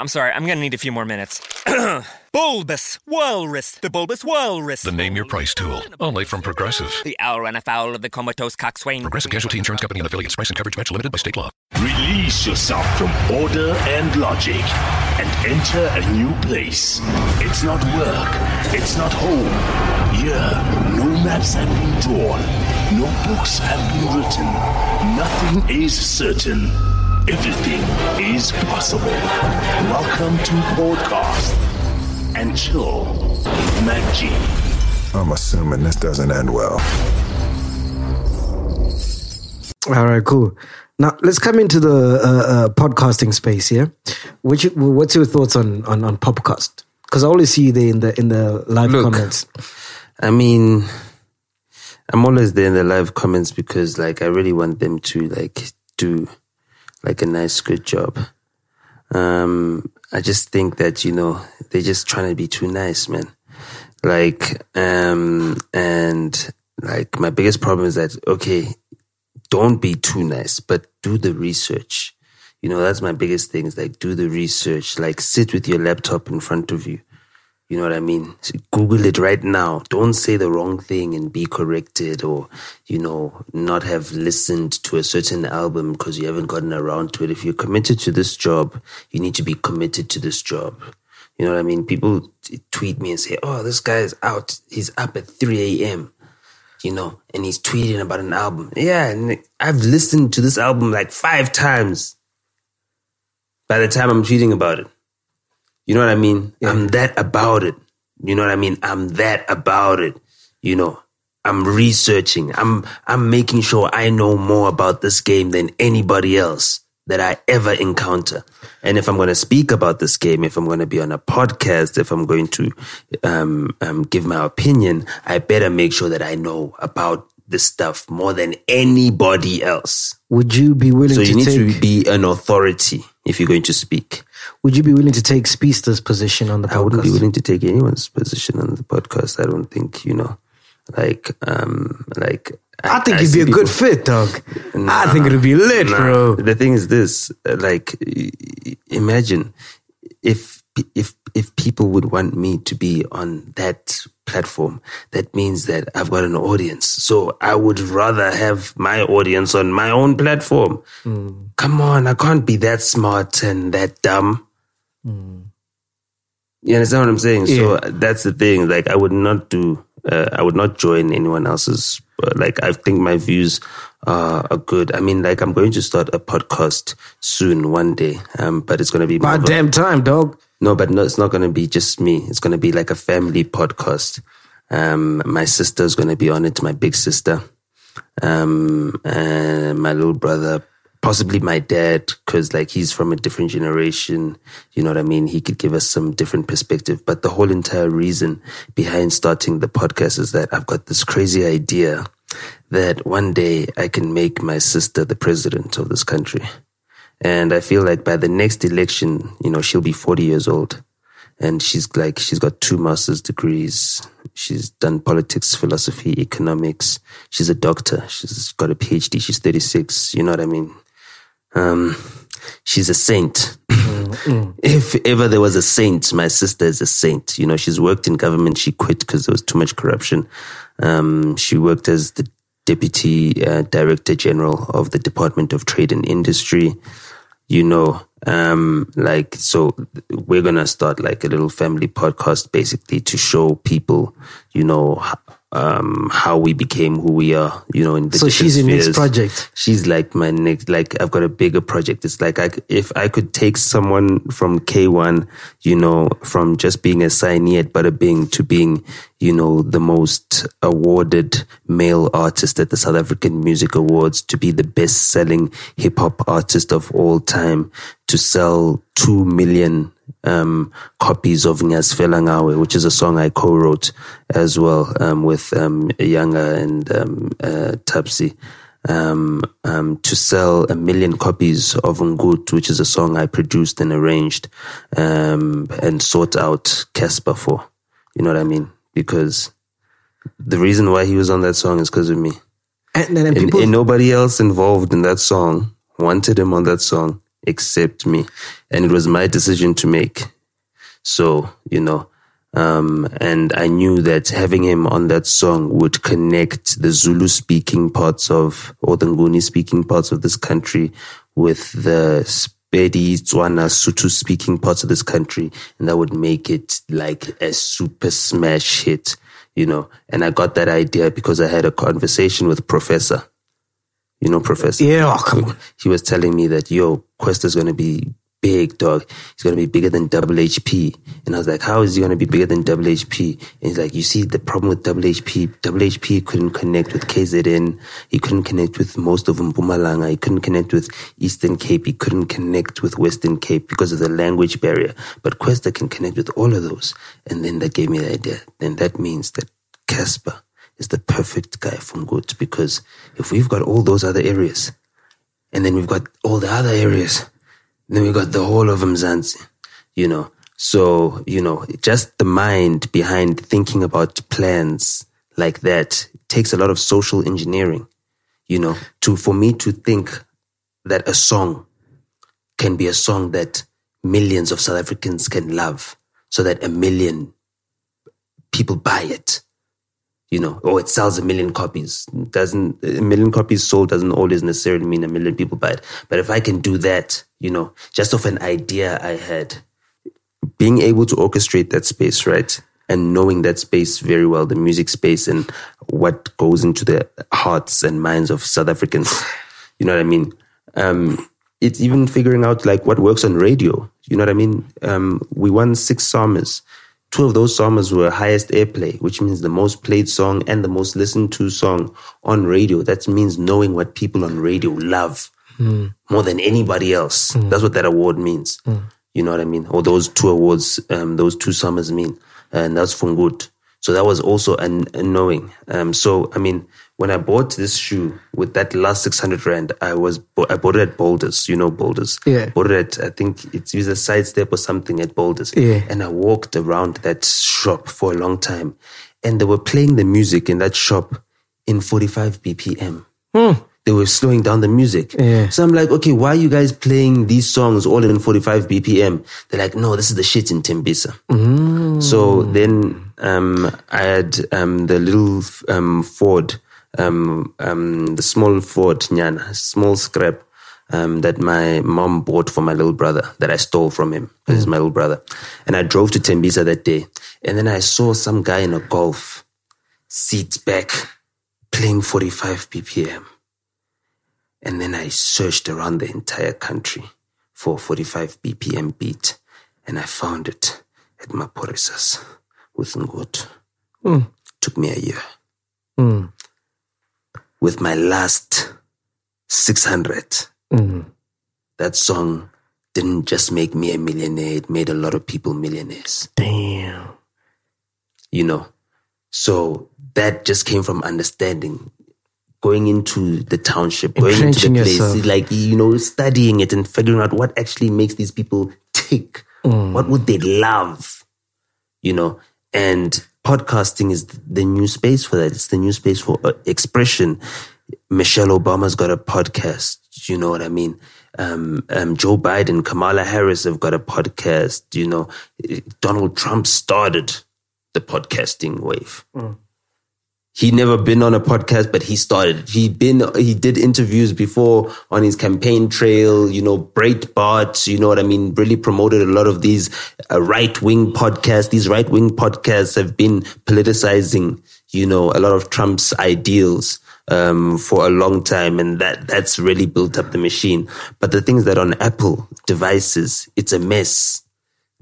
I'm sorry, I'm gonna need a few more minutes. bulbous Walrus, the Bulbous Walrus. The name your price tool. Only from Progressive. The owl ran afoul of the comatose coxswain. Progressive Casualty Insurance Company and affiliates. Price and coverage match limited by state law. Release yourself from order and logic and enter a new place. It's not work. It's not home. Here, no maps have been drawn. No books have been written. Nothing is certain. Everything is possible. Welcome to Podcast and Chill with MacG. I'm assuming this doesn't end well. All right, cool. Now let's come into the uh, uh, podcasting space. Yeah, Which, what's your thoughts on on, on podcast? Because I always see you there in the in the live Look, comments. I mean, I'm always there in the live comments because, like, I really want them to like do like a nice, good job. Um, I just think that you know they're just trying to be too nice, man. Like, um, and like my biggest problem is that okay, don't be too nice, but do the research. You know, that's my biggest thing is like do the research. Like sit with your laptop in front of you. You know what I mean? Google it right now. Don't say the wrong thing and be corrected or, you know, not have listened to a certain album because you haven't gotten around to it. If you're committed to this job, you need to be committed to this job. You know what I mean? People tweet me and say, oh, this guy is out. He's up at 3 a.m you know, and he's tweeting about an album. Yeah, and I've listened to this album like five times by the time I'm tweeting about it. You know what I mean? I'm that about it. You know what I mean? I'm that about it. You know, I'm researching. I'm I'm making sure I know more about this game than anybody else that I ever encounter. And if I'm going to speak about this game, if I'm going to be on a podcast, if I'm going to um, um, give my opinion, I better make sure that I know about this stuff more than anybody else. Would you be willing So to you need take? to be an authority if you're going to speak. would you be willing to take Speedster's position on the podcast? I wouldn't be willing to take anyone's position on the podcast. I don't think, you know, like, um, like. I think you'd be a good fit, dog. I think it'd be lit, Nah. bro. The thing is this, uh, like, i- i- imagine if if if people would want me to be on that platform, that means that I've got an audience. So I would rather have my audience on my own platform. Come on, I can't be that smart and that dumb. You understand what I'm saying? So that's the thing. Like, I would not do. Uh, I would not join anyone else's. Like, I think my views uh, are good. I mean, like, I'm going to start a podcast soon, one day. Um, but it's going to be more By of a- damn time, dog. No, but no, it's not going to be just me. It's going to be like a family podcast. Um, my sister's going to be on it, my big sister, um, and my little brother, possibly my dad, because like he's from a different generation. You know what I mean? He could give us some different perspective. But the whole entire reason behind starting the podcast is that I've got this crazy idea that one day I can make my sister the president of this country. And I feel like by the next election, you know, she'll be 40 years old. And she's like, she's got two master's degrees. She's done politics, philosophy, economics. She's a doctor. She's got a PhD. She's 36. You know what I mean? Um, she's a saint. if ever there was a saint, my sister is a saint. You know, she's worked in government. She quit because there was too much corruption. Um, she worked as the deputy uh, director general of the Department of Trade and Industry. You know, um, like so, we're gonna start like a little family podcast, basically to show people, you know, um, how we became who we are. You know, in the So she's your next project. She's like my next, like I've got a bigger project. It's like I, if I could take someone from K1, you know, from just being a signee at Buttabing to being, you know, the most awarded male artist at the South African Music Awards, to be the best selling hip hop artist of all time, to sell 2 million um, copies of Ngiyazfela Ngawe, which is a song I co-wrote as well um, with um, Yanga and um, uh, Tapsi. um, um, to sell a million copies of Ngud, which is a song I produced and arranged um, and sought out Cassper for. You know what I mean? Because the reason why he was on that song is because of me. And, and, and And, people, and nobody else involved in that song wanted him on that song except me. And it was my decision to make. So, you know, um, and I knew that having him on that song would connect the Zulu speaking parts of, or the Nguni speaking parts of this country with the Sepedi, Tswana, Sotho speaking parts of this country. And that would make it like a super smash hit, you know. And I got that idea because I had a conversation with Professor. You know, Professor? yeah, oh, come on. he was telling me that yo, Quest is gonna be big, dog. He's gonna be bigger than double HP. And I was like, how is he gonna be bigger than double HP? And he's like, you see, the problem with double HP, double HP couldn't connect with KZN. He couldn't connect with most of Mpumalanga. He couldn't connect with Eastern Cape. He couldn't connect with Western Cape because of the language barrier. But Kwesta can connect with all of those. And then that gave me the idea. Then that means that Cassper is the perfect guy from good because if we've got all those other areas, and then we've got all the other areas. Then we've got the whole of Mzansi, you know. So, you know, just the mind behind thinking about plans like that takes a lot of social engineering, you know, to, for me to think that a song can be a song that millions of South Africans can love so that a million people buy it you know, oh, it sells a million copies. Doesn't a million copies sold doesn't always necessarily mean a million people buy it. But if I can do that, you know, just off an idea I had, being able to orchestrate that space, right? And knowing that space very well, the music space and what goes into the hearts and minds of South Africans. You know what I mean? Um, it's even figuring out like what works on radio. You know what I mean? Um, we won six summers. Two of those summers were highest airplay, which means the most played song and the most listened to song on radio. That means knowing what people on radio love more than anybody else. That's what that award means. You know what I mean? Or those two awards, um, those two summers mean. And that's good. So that was also an, a knowing. Um, so, I mean, when I bought this shoe with that last 600 Rand, I was, I bought it at Boulders. You know Boulders. Yeah. Bought it at, I think it's either sidestep or something at Boulders. Yeah. And I walked around that shop for a long time. And they were playing the music in that shop in 45 BPM. They were slowing down the music. Yeah. So I'm like, okay, why are you guys playing these songs all in 45 BPM? They're like, no, this is the shit in Tembisa. So then um, I had um, the little um, Ford, um, um, the small Ford, Nyana, small scrap um, that my mom bought for my little brother that I stole from him because he's my little brother. And I drove to Tembisa that day. And then I saw some guy in a golf, seats back, playing 45 BPM. And then I searched around the entire country for a 45 BPM beat. And I found it at Maphorisa's with Ngud. Took me a year. With my last 600, mm-hmm. that song didn't just make me a millionaire, it made a lot of people millionaires Damn. you know. So that just came from understanding, going into the township, going into the place, yourself. like you know, studying it and figuring out what actually makes these people tick. Mm. What would they love, you know? And podcasting is the new space for that. It's the new space for uh, expression. Michelle Obama's got a podcast. You know what I mean? Um, um, Joe Biden, Kamala Harris have got a podcast. You know, Donald Trump started the podcasting wave. He never been on a podcast, but he started. He been he did interviews before on his campaign trail. You know, Breitbart. You know what I mean. Really promoted a lot of these uh, right wing podcasts. These right wing podcasts have been politicizing. You know, a lot of Trump's ideals um, for a long time, and that that's really built up the machine. But the things that on Apple devices, it's a mess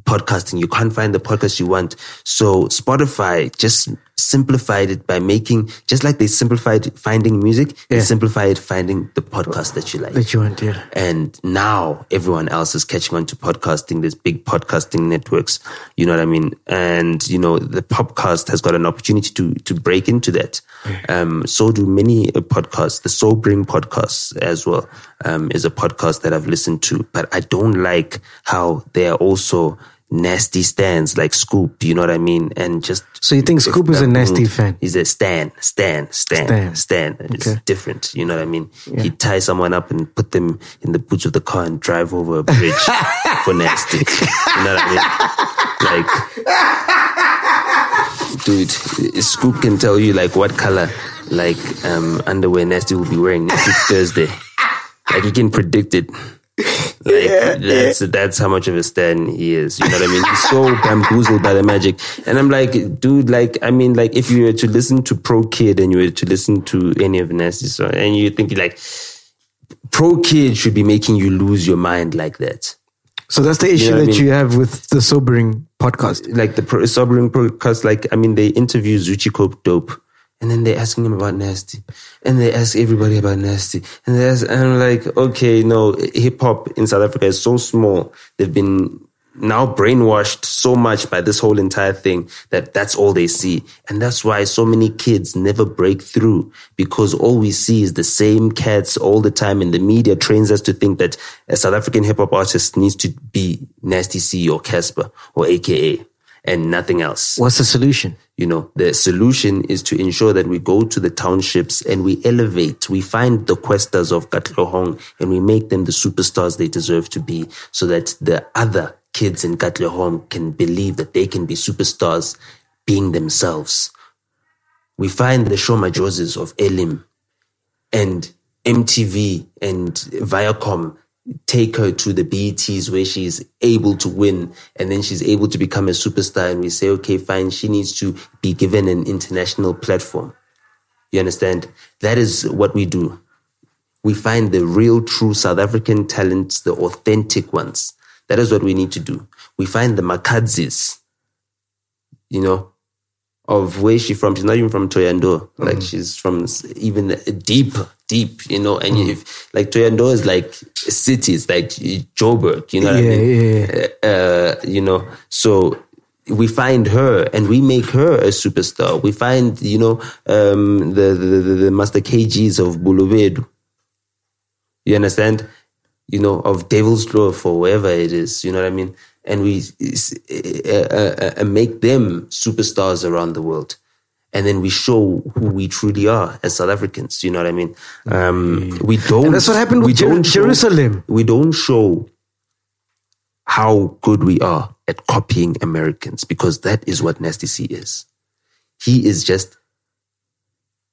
podcasting. You can't find the podcast you want. So Spotify just simplified it by making, just like they simplified finding music, they simplified finding the podcast that you like. That you want, yeah. And now everyone else is catching on to podcasting. There's big podcasting networks. You know what I mean? And, you know, the podcast has got an opportunity to, to break into that. Um, so do many uh, podcasts. The Sobering podcast as well um, is a podcast that I've listened to, but I don't like how they are also nasty stands like Scoop. You know what I mean? And just So you think Scoop is a nasty fan? He's a stan, stan, stan, Stan. stan. It's Okay. different. You know what I mean? He ties someone up and put them in the boots of the car and drive over a bridge for nasty. You know what I mean? Like, dude, Scoop can tell you like what color like um underwear nasty will be wearing next Thursday. Like he can predict it. Like that's that's how much of a stan he is. You know what I mean? He's so bamboozled by the magic. And I'm like, dude, like I mean, like if you were to listen to Pro Kid and you were to listen to any of Nasty's song, and you think like Pro Kid should be making you lose your mind like that. So that's the issue know what I that mean? you have with the sobering podcast. like the pro- sobering podcast, like I mean, they interview Zoocci Coke Dope, and then they're asking him about Nasty, and they ask everybody about Nasty, and they ask, and I'm like, okay, no, hip hop in South Africa is so small. They've been now brainwashed so much by this whole entire thing that that's all they see, and that's why so many kids never break through because all we see is the same cats all the time, and the media trains us to think that a South African hip hop artist needs to be Nasty C or Cassper or AKA and nothing else. What's the solution? You know, the solution is to ensure that we go to the townships and we elevate, we find the Kwestas of Katlehong and we make them the superstars they deserve to be so that the other kids in Katlehong can believe that they can be superstars being themselves. We find the Sho Madjozis of Elim and MTV and Viacom take her to the BETs where she's able to win and then she's able to become a superstar and we say, okay, fine, she needs to be given an international platform. You understand? That is what we do. We find the real, true South African talents, the authentic ones. That is what we need to do. We find the Makhadzis, you know, of where she from. She's not even from Thohoyandou. Like she's from even deep, deep, you know. And if like Thohoyandou is like cities, like Joburg, you know what I mean? yeah, Uh, you know, so we find her and we make her a superstar. We find, you know, um, the, the, the, the Master KGs of Bolobedu. You understand? You know, of Devil's Grove or wherever it is. You know what I mean? And we uh, uh, uh, make them superstars around the world. And then we show who we truly are as South Africans. You know what I mean? Um, we don't. And that's what happened we with Jer- don't show- Jerusalema. we don't show how good we are at copying Americans because that is what Nasty C is. He is just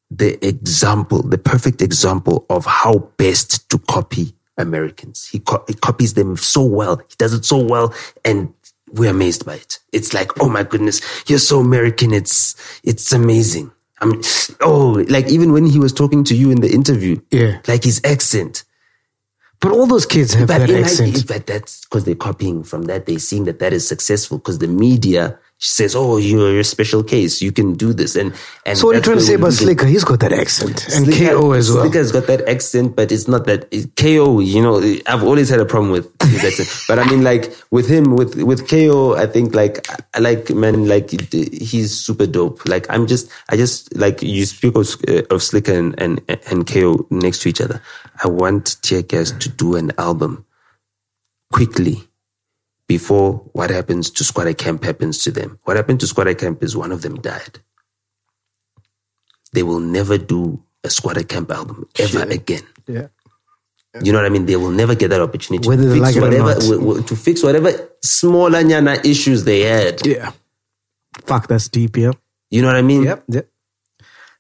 the example, the perfect example of how best to copy Americans. He, co- he copies them so well. He does it so well and we're amazed by it. It's like, oh my goodness, you're so American. It's, it's amazing. I'm, oh, like even when he was talking to you in the interview, Yeah. like his accent, But all those kids have that it might- accent. but that's because they're copying from that. They're seeing that that is successful because the media says, "Oh, you're a special case. You can do this." And and so what are you trying to say about. Slikour? He's got that accent. And Slikour- KO as well. Slikour's got that accent, but it's not that it- KO. You know, I've always had a problem with his accent. But I mean, like with him, with with KO, I think like I like man, like he's super dope. Like I'm just, I just like you speak of, uh, of Slikour and, and and KO next to each other. I want Teargas to do an album quickly before what happens to Skwatta Kamp happens to them. What happened to Skwatta Kamp is one of them died. They will never do a Skwatta Kamp album ever again. yeah. You know what I mean? They will never get that opportunity Whether to fix like whatever w- w- to fix whatever smaller nyana issues they had. Yeah. Fuck, that's deep, yeah. You know what I mean? Yep. yep.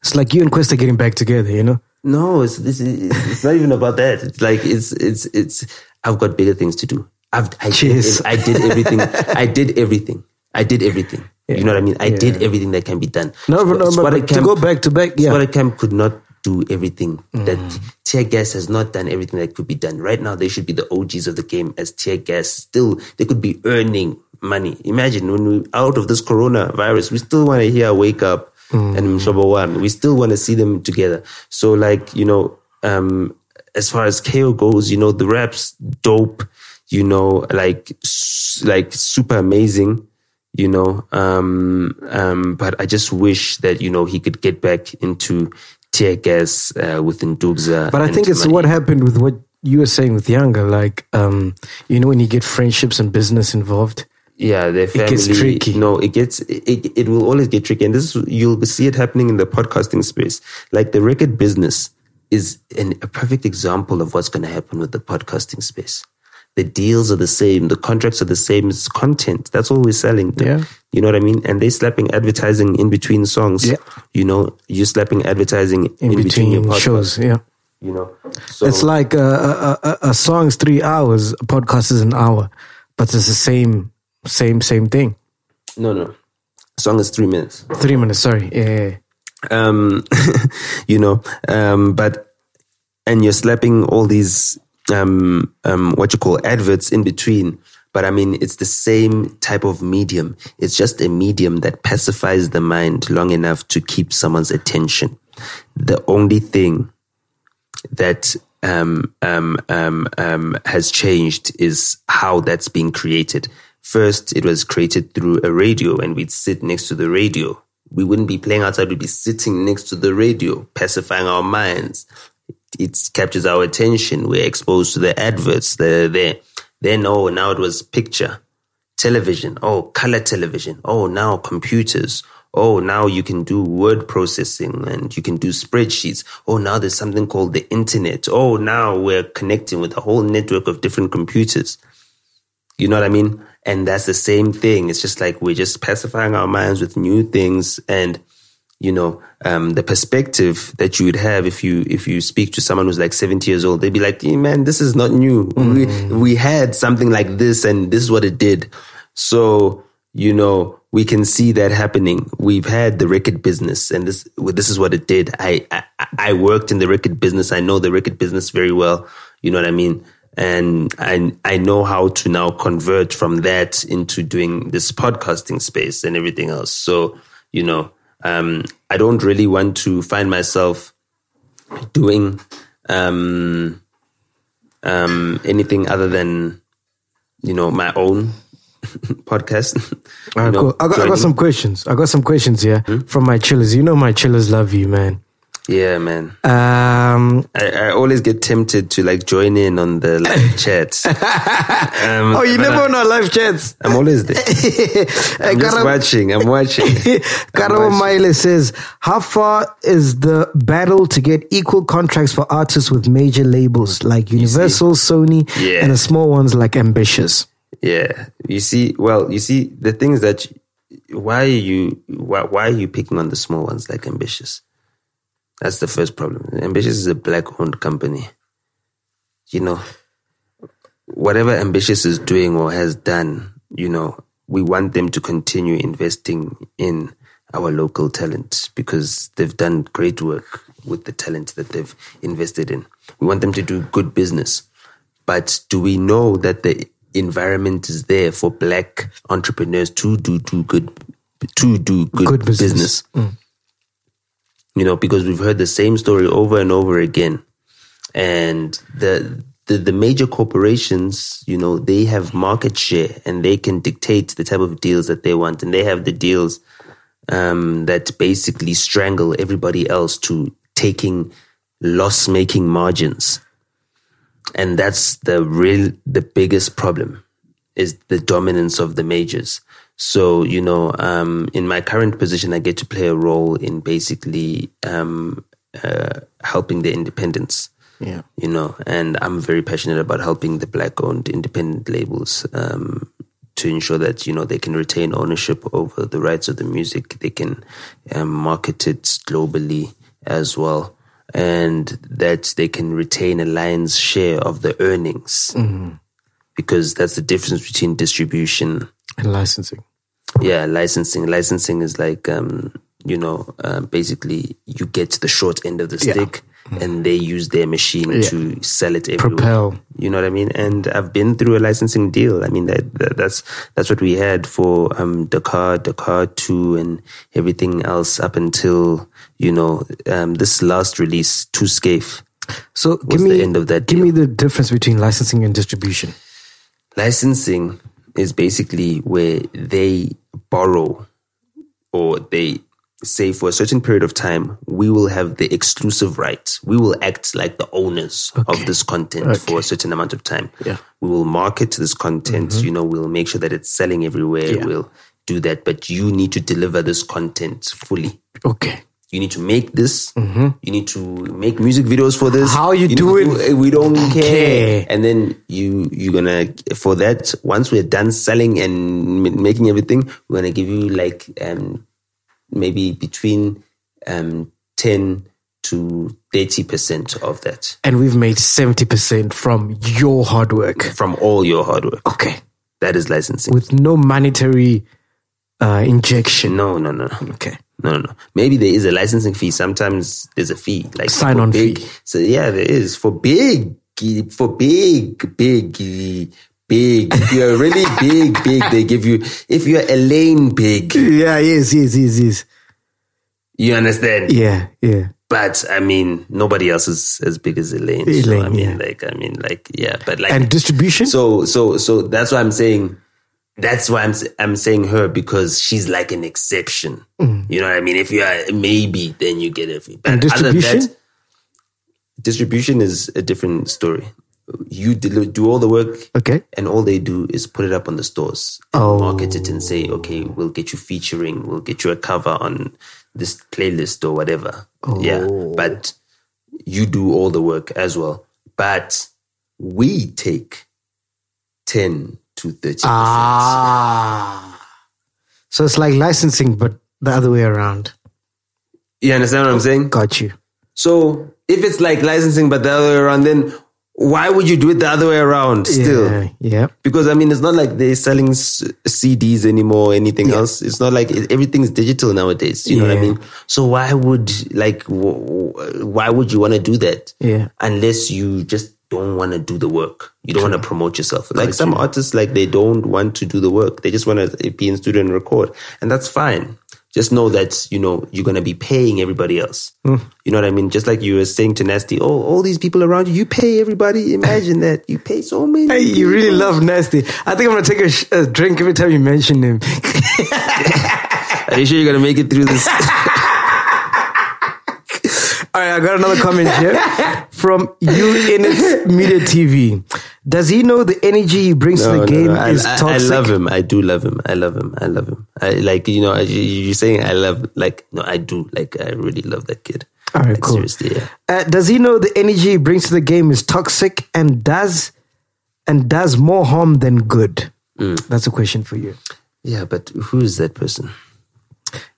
It's like you and Kwesta getting back together, you know? No, it's this. It's not even about that. It's like it's it's it's. I've got bigger things to do. I've I Cheers. did, I did everything. I did everything. I did everything. You know what I mean? I did everything that can be done. No, Squ- no, but, but to go back to back, yeah. Skwatta Kamp could not do everything. That Teargas has not done everything that could be done. Right now, they should be the OGs of the game as Teargas. Still, they could be earning money. Imagine when we out of this coronavirus, we still want to hear Wake Up and Mshobo One. We still want to see them together. So, like, you know, um, as far as KO goes, you know, the rap's dope, you know, like, like super amazing you know. Um, um, but I just wish that you know he could get back into Teargas uh, with Ndugza. But I think it's money. what happened with what you were saying with Yanga. Like, um, you know, when you get friendships and business involved. yeah, their family. It gets tricky. No, it gets it, it will always get tricky, and this is, you'll see it happening in the podcasting space. Like the record business is an, a perfect example of what's going to happen with the podcasting space. The deals are the same, the contracts are the same. It's content. That's all we're selling. Yeah. you know what I mean. And they slapping advertising in between songs. Yeah. you know, you're slapping advertising In, in, between, your podcast. shows, yeah. You know, so It's like a, a, a, a song's three hours, a podcast is an hour, but it's the same, same, same thing. no, no. Song is three minutes. Three minutes, sorry. Yeah. um, you know, um, but and you're slapping all these um, um, what you call adverts in between. But I mean, it's the same type of medium. It's just a medium that pacifies the mind long enough to keep someone's attention. The only thing that um, um, um, um, has changed is how that's being created. First, it was created through a radio, and we'd sit next to the radio. We wouldn't be playing outside; we'd be sitting next to the radio, pacifying our minds. It captures our attention. We're exposed to the adverts. They're there. Then, oh, now it was picture, television. Oh, color television. Oh, now computers. Oh, now you can do word processing and you can do spreadsheets. Oh, now there's something called the internet. Oh, now we're connecting with a whole network of different computers. You know what I mean? And that's the same thing. It's just like we're just pacifying our minds with new things and you know um, the perspective that you would have if you if you speak to someone who's like 70 years old they'd be like "Yeah, man this is not new. We we had something like this and this is what it did. So you know we can see that happening. We've had the record business and this this is what it did. I, I i worked in the record business. I know the record business very well. You know what i mean? And I I know how to now convert from that into doing this podcasting space and everything else. So you know, um, I don't really want to find myself doing um, um, anything other than you know my own podcast. Right, know, cool. I got, I got some questions. I got some questions here from my chillers. You know my chillers love you, man. Yeah, man. Um, I, I always get tempted to like join in on the live chats. Um, oh, you never I- on our live chats. I'm always there. I'm just watching. I'm watching. Karamo Maile says, How far is the battle to get equal contracts for artists with major labels like Universal, Sony, Yeah. and the small ones like Ambitiouz? Yeah, you see, well, you see, the things that why are you why, why are you picking on the small ones like Ambitiouz? That's the first problem. Ambitiouz is a black-owned company. You know, whatever Ambitiouz is doing or has done, you know, we want them to continue investing in our local talent because they've done great work with the talent that they've invested in. We want them to do good business. But do we know that the environment is there for black entrepreneurs to do, do good to do good, Good business. business? Mm. You know, because we've heard the same story over and over again. And the the, the major corporations, you know, they have market share and they can dictate the type of deals that they want. And they have the deals um, that basically strangle everybody else to taking loss making margins and that's the real the biggest problem is the dominance of the majors. So you know um, in my current position i get to play a role in basically um, uh, helping the independents. Yeah. you know and i'm very passionate about helping the black owned independent labels um, to ensure that you know they can retain ownership over the rights of the music. They can um, market it globally as well. And that they can retain a lion's share of the earnings because that's the difference between distribution And licensing. yeah licensing licensing is like um you know uh, basically you get the short end of the Yeah. stick and they use their machine Yeah. to sell it everywhere Propel. you know what i mean and i've been through a licensing deal i mean that, that that's that's what we had for um dakar dakar 2 and everything else up until you know um this last release too scaife So give me the end of that Give deal. me the difference between licensing and distribution. Licensing is basically where they borrow or they say for a certain period of time, we will have the exclusive right. We will act like the owners of this content for a certain amount of time. Yeah. We will market this content, mm-hmm. you know, we'll make sure that it's selling everywhere. Yeah. We'll do that, but you need to deliver this content fully. Okay. You need to make this. You need to make music videos for this. How you need do it, we don't care. care. And then you you're gonna for that. Once we're done selling and making everything, we're gonna give you like um maybe between um ten to thirty percent of that And we've made 70% from your hard work. from all your hard work. Okay. That is licensing. With no monetary uh, injection. No, no, no. Okay. No, no, no. Maybe there is a licensing fee. Sometimes there's a fee, like sign on big- fee. So yeah, there is for big, for big, big, big. If you're really big, big, they give you. If you're Elaine big, Yeah, yes, yes, yes, yes. you understand. Yeah, yeah. But I mean, nobody else is as big as Elaine. so, I mean, yeah. like, I mean, like, yeah. But like, And distribution? So, so, so that's why I'm saying. That's why I'm I'm saying her because she's like an exception. You know what I mean? If you are maybe, then you get it. But Mm. And distribution? that, distribution is a different story. You do all the work, Okay. and all they do is put it up on the stores and Oh. market it and say, okay, we'll get you featuring, we'll get you a cover on this playlist or whatever. Yeah, Oh. but you do all the work as well. But we take ten to thirty. Ah. So it's like licensing, but the other way around. You understand what I'm saying? Got you. So if it's like licensing, but the other way around, then why would you do it the other way around still? Yeah. yeah. Because I mean, it's not like they're selling s- CDs anymore or anything else. It's not like it, everything's digital nowadays. You know what I mean? So why would like w- w- why would you want to do that? Yeah. Unless you just don't want to do the work. You don't want to promote yourself. Like some artists, like they don't want to do the work. They just want to be in studio and record, and that's fine. Just know that you know you're gonna be paying everybody else. Hmm. You know what I mean? Just like you were saying to Nasty, oh, all these people around you, you pay everybody. Imagine that you pay so many. Hey, you really love Nasty. I think I'm going to take a, sh- a drink every time you mention him. Are you sure you're gonna make it through this? All right, I got another comment here from you in it media TV. Does he know the energy he brings to the game I, is I- I love him. I do love him. I love him. I love him. I like you know. You, you're saying I love. Like no, I do. Like I really love that kid. All right, Like, cool. Seriously, yeah. Uh, does he know the energy he brings to the game is toxic and does and does more harm than good? Mm. That's a question for you. Yeah, but who is that person?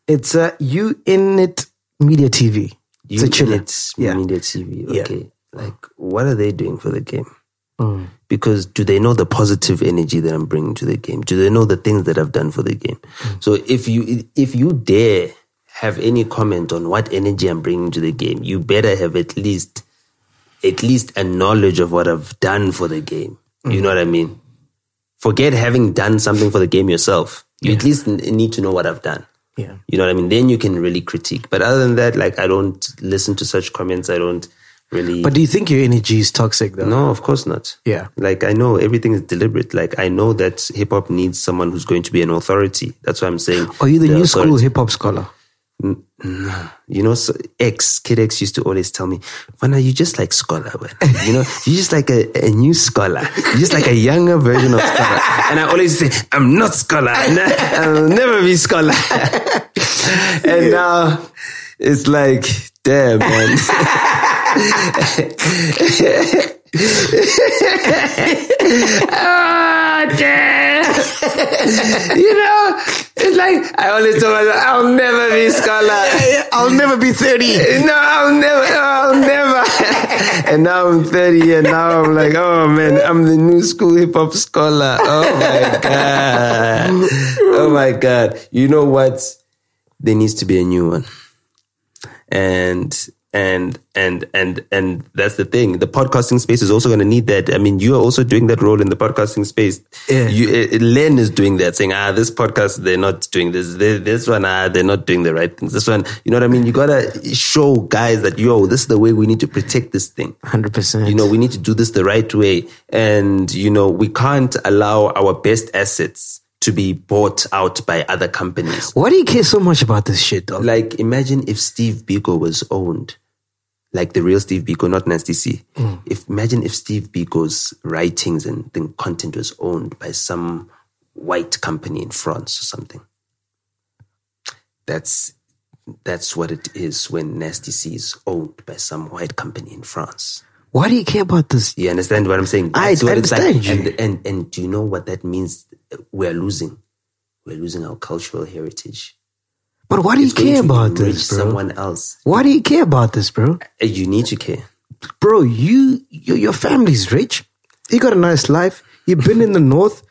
It's uh, you in it media TV. It's a You chiller. It's Yeah. Media TV. Yeah. Okay. Like, what are they doing for the game? Hmm. Because do they know the positive energy that I'm bringing to the game? Do they know the things that I've done for the game? Hmm. So if you if you dare have any comment on what energy I'm bringing to the game, you better have at least at least a knowledge of what I've done for the game. You hmm. know what I mean? Forget having done something for the game yourself. You at least need to know what I've done. Yeah. You know what I mean? Then you can really critique. But other than that, like I don't listen to such comments. I don't really. But do you think your energy is toxic though? no, of course not. Yeah. Like I know everything is deliberate. Like I know that hip hop needs someone who's going to be an authority. That's why I'm saying. Are you the, new authority. school hip hop scholar? Mm, you know, so X Kid X used to always tell me, "Vana, you just like scholar. You know, you just like a, a new scholar. You just like a younger version of scholar." And I always say, "I'm not scholar. I'll never be scholar." and now it's like, damn, man. oh, damn. you know, like I always tell myself, I'll never be scholar. I'll never be 30. No, I'll never, I'll never. and now I'm 30 and now I'm like, oh man, I'm the new school hip hop scholar. Oh my God. Oh my God. You know what? There needs to be a new one. And and and and and that's the thing. The podcasting space is also going to need that. I mean, you are also doing that role in the podcasting space. Yeah. You, uh, Len is doing that, saying, "Ah, this podcast they're not doing this. They, this one, ah, they're not doing the right things. This one, you know what I mean? You gotta show guys that yo, this is the way we need to protect this thing. Hundred percent. You know, we need to do this the right way, and you know, we can't allow our best assets to be bought out by other companies. Why do you care so much about this shit, dog? Like, imagine if Steve Biko was owned, like the real Steve Biko, not Nasty C. Mm. If imagine if Steve Biko's writings and the content was owned by some white company in France or something. That's that's what it is when Nasty C is owned by some white company in France. Why do you care about this? You understand what I'm saying? I That's what it's understand like. you. And, and and do you know what that means? We're losing. We're losing our cultural heritage. But why do you care about this, bro? Someone else. Why do you care about this, bro? Uh, You need to care. Bro, you, you your family's rich. You got a nice life. You've been in the north.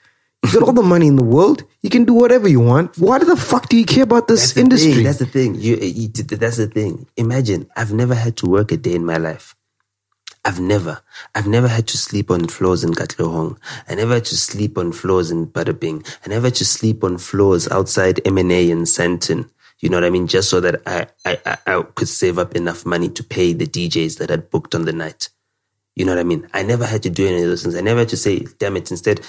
You got all the money in the world. You can do whatever you want. Why the fuck do you care about this That's industry? Thing. That's the thing. You, you, that's the thing. Imagine, I've never had to work a day in my life. I've never. I've never had to sleep on floors in Katlehong. I never had to sleep on floors in Buttabing. I never had to sleep on floors outside M&A in Sandton. You know what I mean? Just so that I, I, I, could save up enough money to pay the DJs that I'd booked on the night. You know what I mean? I never had to do any of those things. I never had to say, damn it, instead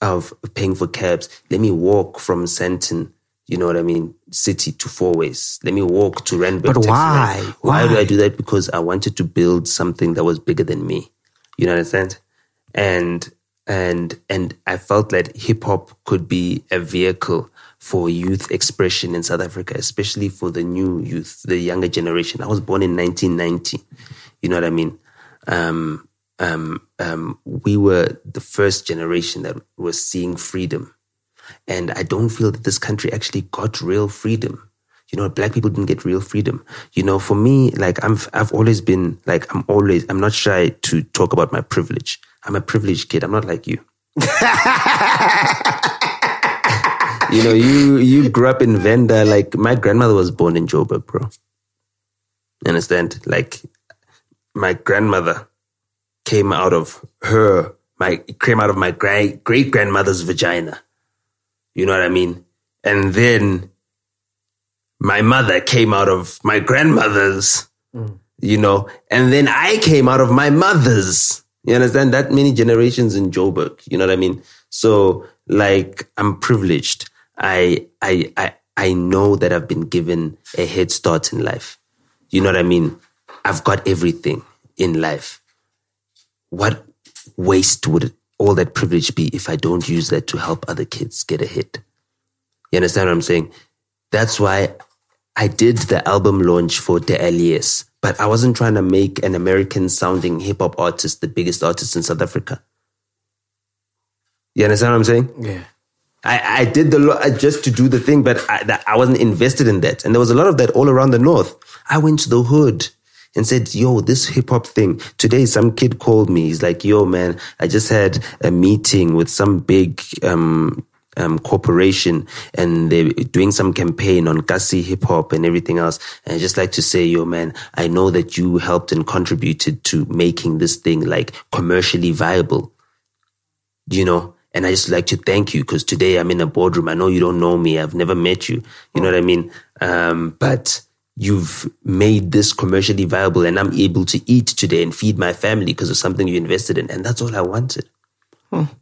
of paying for cabs, let me walk from Sandton, you know what I mean, city to Fourways. Let me walk to Randburg. But Taxi why? Why do I do that? Because I wanted to build something that was bigger than me. You know what I'm saying? And and and I felt that hip hop could be a vehicle for youth expression in South Africa, especially for the new youth, the younger generation. I was born in 1990. You know what I mean? Um, um, um, we were the first generation that was seeing freedom. And I don't feel that this country actually got real freedom. You know, black people didn't get real freedom. You know, for me, like I'm, I've always been like, I'm always, I'm not shy to talk about my privilege. I'm a privileged kid. I'm not like you. you know, you, you grew up in Venda. Like my grandmother was born in Joburg, bro. You understand? Like my grandmother came out of her, my, came out of my great, great grandmother's vagina. You know what I mean? And then my mother came out of my grandmother's, mm. you know, and then I came out of my mother's. You understand? That many generations in Joburg. You know what I mean? So, like, I'm privileged. I, I, I, I know that I've been given a head start in life. You know what I mean? I've got everything in life. What waste would all that privilege be if I don't use that to help other kids get ahead? You understand what I'm saying? That's why I did the album launch for Da L.E.S, but I wasn't trying to make an American sounding hip hop artist the biggest artist in South Africa. You understand what I'm saying? yeah. I, I did the lo- just to do the thing, but I, I wasn't invested in that. And there was a lot of that all around the north. I went to the hood and said, yo, this hip hop thing. Today, some kid called me. He's like, yo, man, I just had a meeting with some big, um, um, corporation and they're doing some campaign on Gussie hip hop and everything else. And I just like to say, yo, man, I know that you helped and contributed to making this thing like commercially viable you know and i just like to thank you because today i'm in a boardroom. I know you don't know me. I've never met you. You know what i mean? Um, but you've made this commercially viable and i'm able to eat today and feed my family because of something you invested in. And that's all i wanted.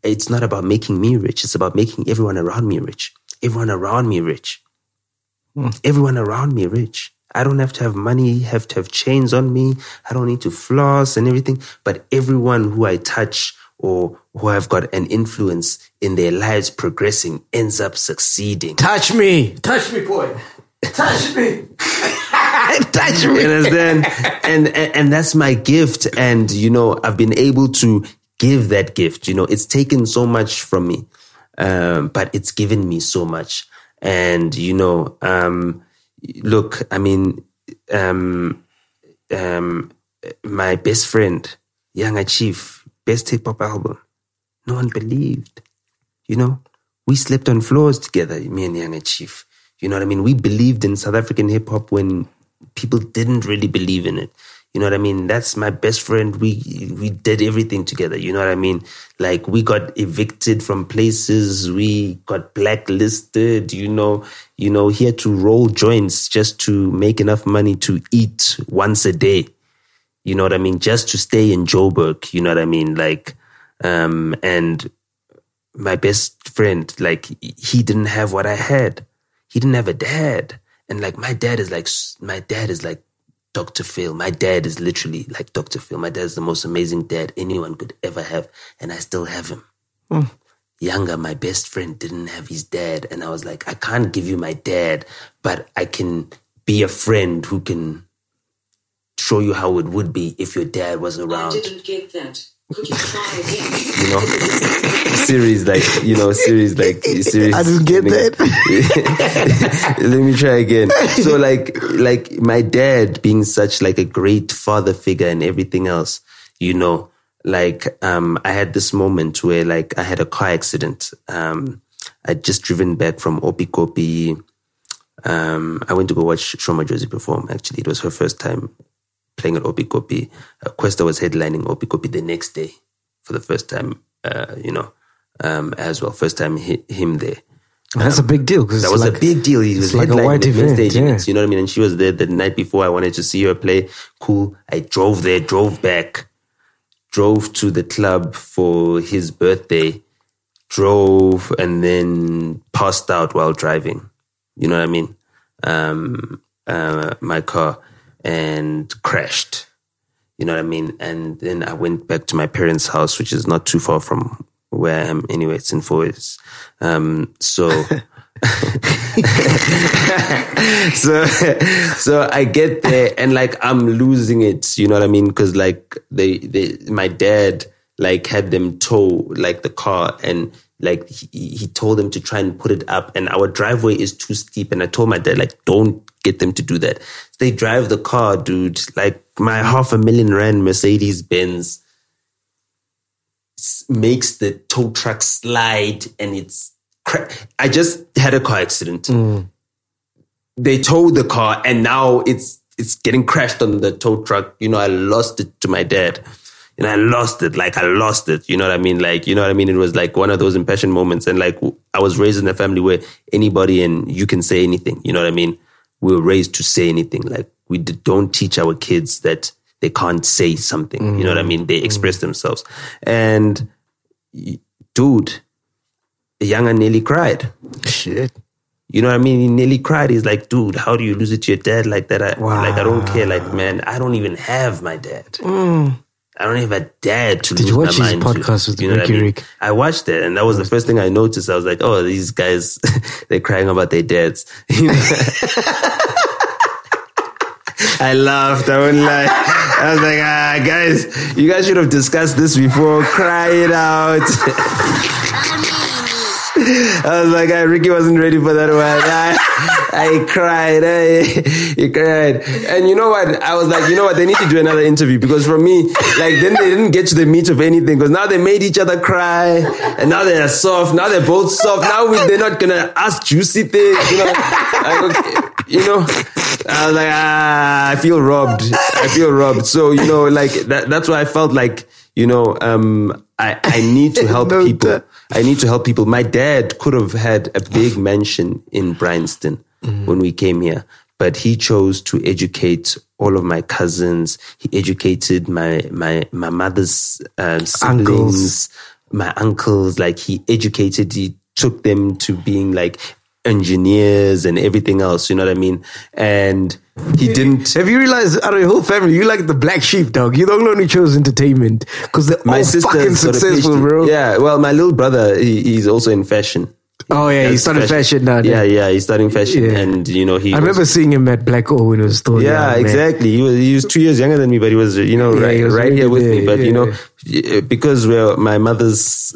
It's not about making me rich. It's about making everyone around me rich. Everyone around me rich. Everyone around me rich. I don't have to have money, have to have chains on me. I don't need to floss and everything. But everyone who I touch or who I've got an influence in their lives progressing ends up succeeding. Touch me. Touch me, boy. Touch me. Touch You me. understand? and, and and that's my gift. And you know, I've been able to give that gift. You know, it's taken so much from me, um, but it's given me so much. And you know, um, look, I mean, um, um, my best friend, Yanga Chief, best hip hop album. No one believed. You know, we slept on floors together, me and Yanga Chief. You know what I mean? We believed in South African hip hop when people didn't really believe in it. You know what I mean? That's my best friend. We we did everything together. You know what I mean? Like we got evicted from places. We got blacklisted. You know, you know, he had to roll joints just to make enough money to eat once a day. You know what I mean? Just to stay in Joburg. You know what I mean? Like, um, and my best friend, like he didn't have what I had. He didn't have a dad. And like my dad is like my dad is like Dr. Phil. My dad is literally like Dr. Phil. My dad is the most amazing dad anyone could ever have, and I still have him. Yanga, my best friend didn't have his dad, and I was like, I can't give you my dad, but I can be a friend who can show you how it would be if your dad was around. I didn't get that. Could you try again? You know, series like you know, series like series. I didn't get that. Let me try again. So like, like my dad being such like a great father figure and everything else, you know, like um, I had this moment where like I had a car accident. Um, I'd just driven back from Oppikoppi. Um, I went to go watch Sho Madjozi perform. Actually, it was her first time playing at Oppikoppi. Uh, Kwesta was headlining Oppikoppi the next day for the first time, uh, you know, um, as well. First time hi- him there. That's a big deal because That was like, a big deal. He was like a headlining white event, stage yeah. You know what I mean? And she was there the night before. I wanted to see her play. Cool. I drove there, drove back, drove to the club for his birthday, drove, and then passed out while driving. You know what I mean? Um, uh, my car and crashed. You know what I mean? And then I went back to my parents' house, which is not too far from where I am anyway. It's in Fourways. Um, so, so, so I get there and like I'm losing it. You know what I mean? Cause like they, they, my dad like had them tow like the car and like he, he told them to try and put it up and our driveway is too steep and i told my dad like don't get them to do that. They drive the car dude like my half a million rand mercedes benz makes the tow truck slide and it's cra- i just had a car accident. Mm. They towed the car and now it's it's getting crashed on the tow truck. You know i lost it to my dad and I lost it, like I lost it. You know what I mean? Like, you know what I mean? It was like one of those impassioned moments. And like, I was raised in a family where anybody and you can say anything. You know what I mean? We were raised to say anything. Like, we d- don't teach our kids that they can't say something. You know what I mm. mean? They mm. express themselves. And dude, the younger nearly cried. shit. You know what I mean? He nearly cried. He's like, dude, how do you lose it to your dad like that? I, Like, I don't care. Like, man, I don't even have my dad. Mm. I don't have a dad to Did you watch his podcast to. with you know Riky I mean? Rick? I watched it, and that was the first thing I noticed. I was like, oh, these guys, they're crying about their dads. You know? I laughed. I wouldn't lie. I was like, ah, guys, you guys should have discussed this before. Cry it out. I was like, Riky wasn't ready for that one. I, I cried. I, he cried. And you know what? I was like, you know what? They need to do another interview because for me, like, then they didn't get to the meat of anything because now they made each other cry and now they're soft. Now they're both soft. Now we, they're not going to ask juicy things, you know? Like, okay, you know, I was like, ah, I feel robbed. I feel robbed. So, you know, like, that, that's why I felt like, you know, um, I, I need to help No people. I need to help people. My dad could have had a big mansion in Bryanston when we came here, but he chose to educate all of my cousins. He educated my my my mother's uh, siblings, Uncles. my uncles. Like he educated, he took them to being like engineers and everything else. You know what I mean? And he didn't. Have you realized out of your whole family, you like the black sheep, dog? You're the only one who chose entertainment because they're My all sister fucking successful, bro. Yeah, well, my little brother, he, he's also in fashion. Oh yeah, he's starting started fashion now. Yeah, then. yeah, he's starting fashion, Yeah. and you know he. I was- remember seeing him at Black O when he was still Yeah, young, exactly. He was he was two years younger than me, but he was you know Yeah, right was right here really with me. there, But you know, because we're my mother's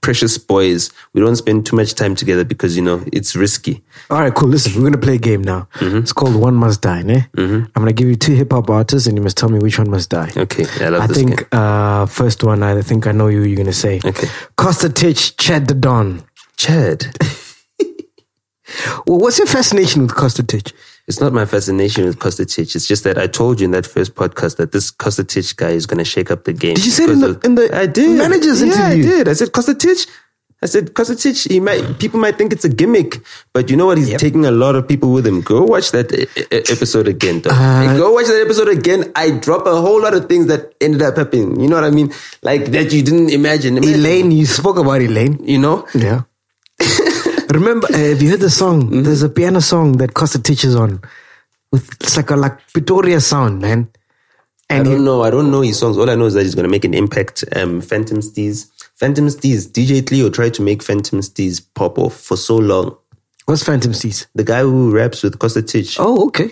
precious boys, we don't spend too much time together because you know it's risky. All right, cool. Listen, we're gonna play a game now. Mm-hmm. It's called One Must Die. Ne? I'm gonna give you two hip hop artists, and you must tell me which one must die. Okay, I love I this think game. uh, first one. I think I know you. You're gonna say Okay. Costa Titch, Chad Da Don. Chad, Well, what's your fascination with Costa Titch? It's not my fascination with Costa Titch. It's just that I told you in that first podcast that this Costa Titch guy is going to shake up the game. Did you say it in the- of- in the I did manager's yeah, interview? I did. I said Costa Titch. I said Kostic. He might people might think it's a gimmick, but you know what? He's taking a lot of people with him. Go watch that e- episode again. Dog. Uh, Go watch that episode again. I drop a whole lot of things that ended up happening. You know what I mean? Like that you didn't imagine. Imagine, Elaine, you spoke about Elaine. You know? Yeah. Remember, uh, have you heard the song? Mm-hmm. There's a piano song that Costa Titch is on with it's like a like Pretoria sound, man. I And don't he- know. I don't know his songs. All I know is that he's going to make an impact. Um, Phantom Steez. Phantom Steez. DJ Cleo tried to make Phantom Steez pop off for so long. what's Phantom Steez? The guy who raps with Costa Titch. Oh, okay.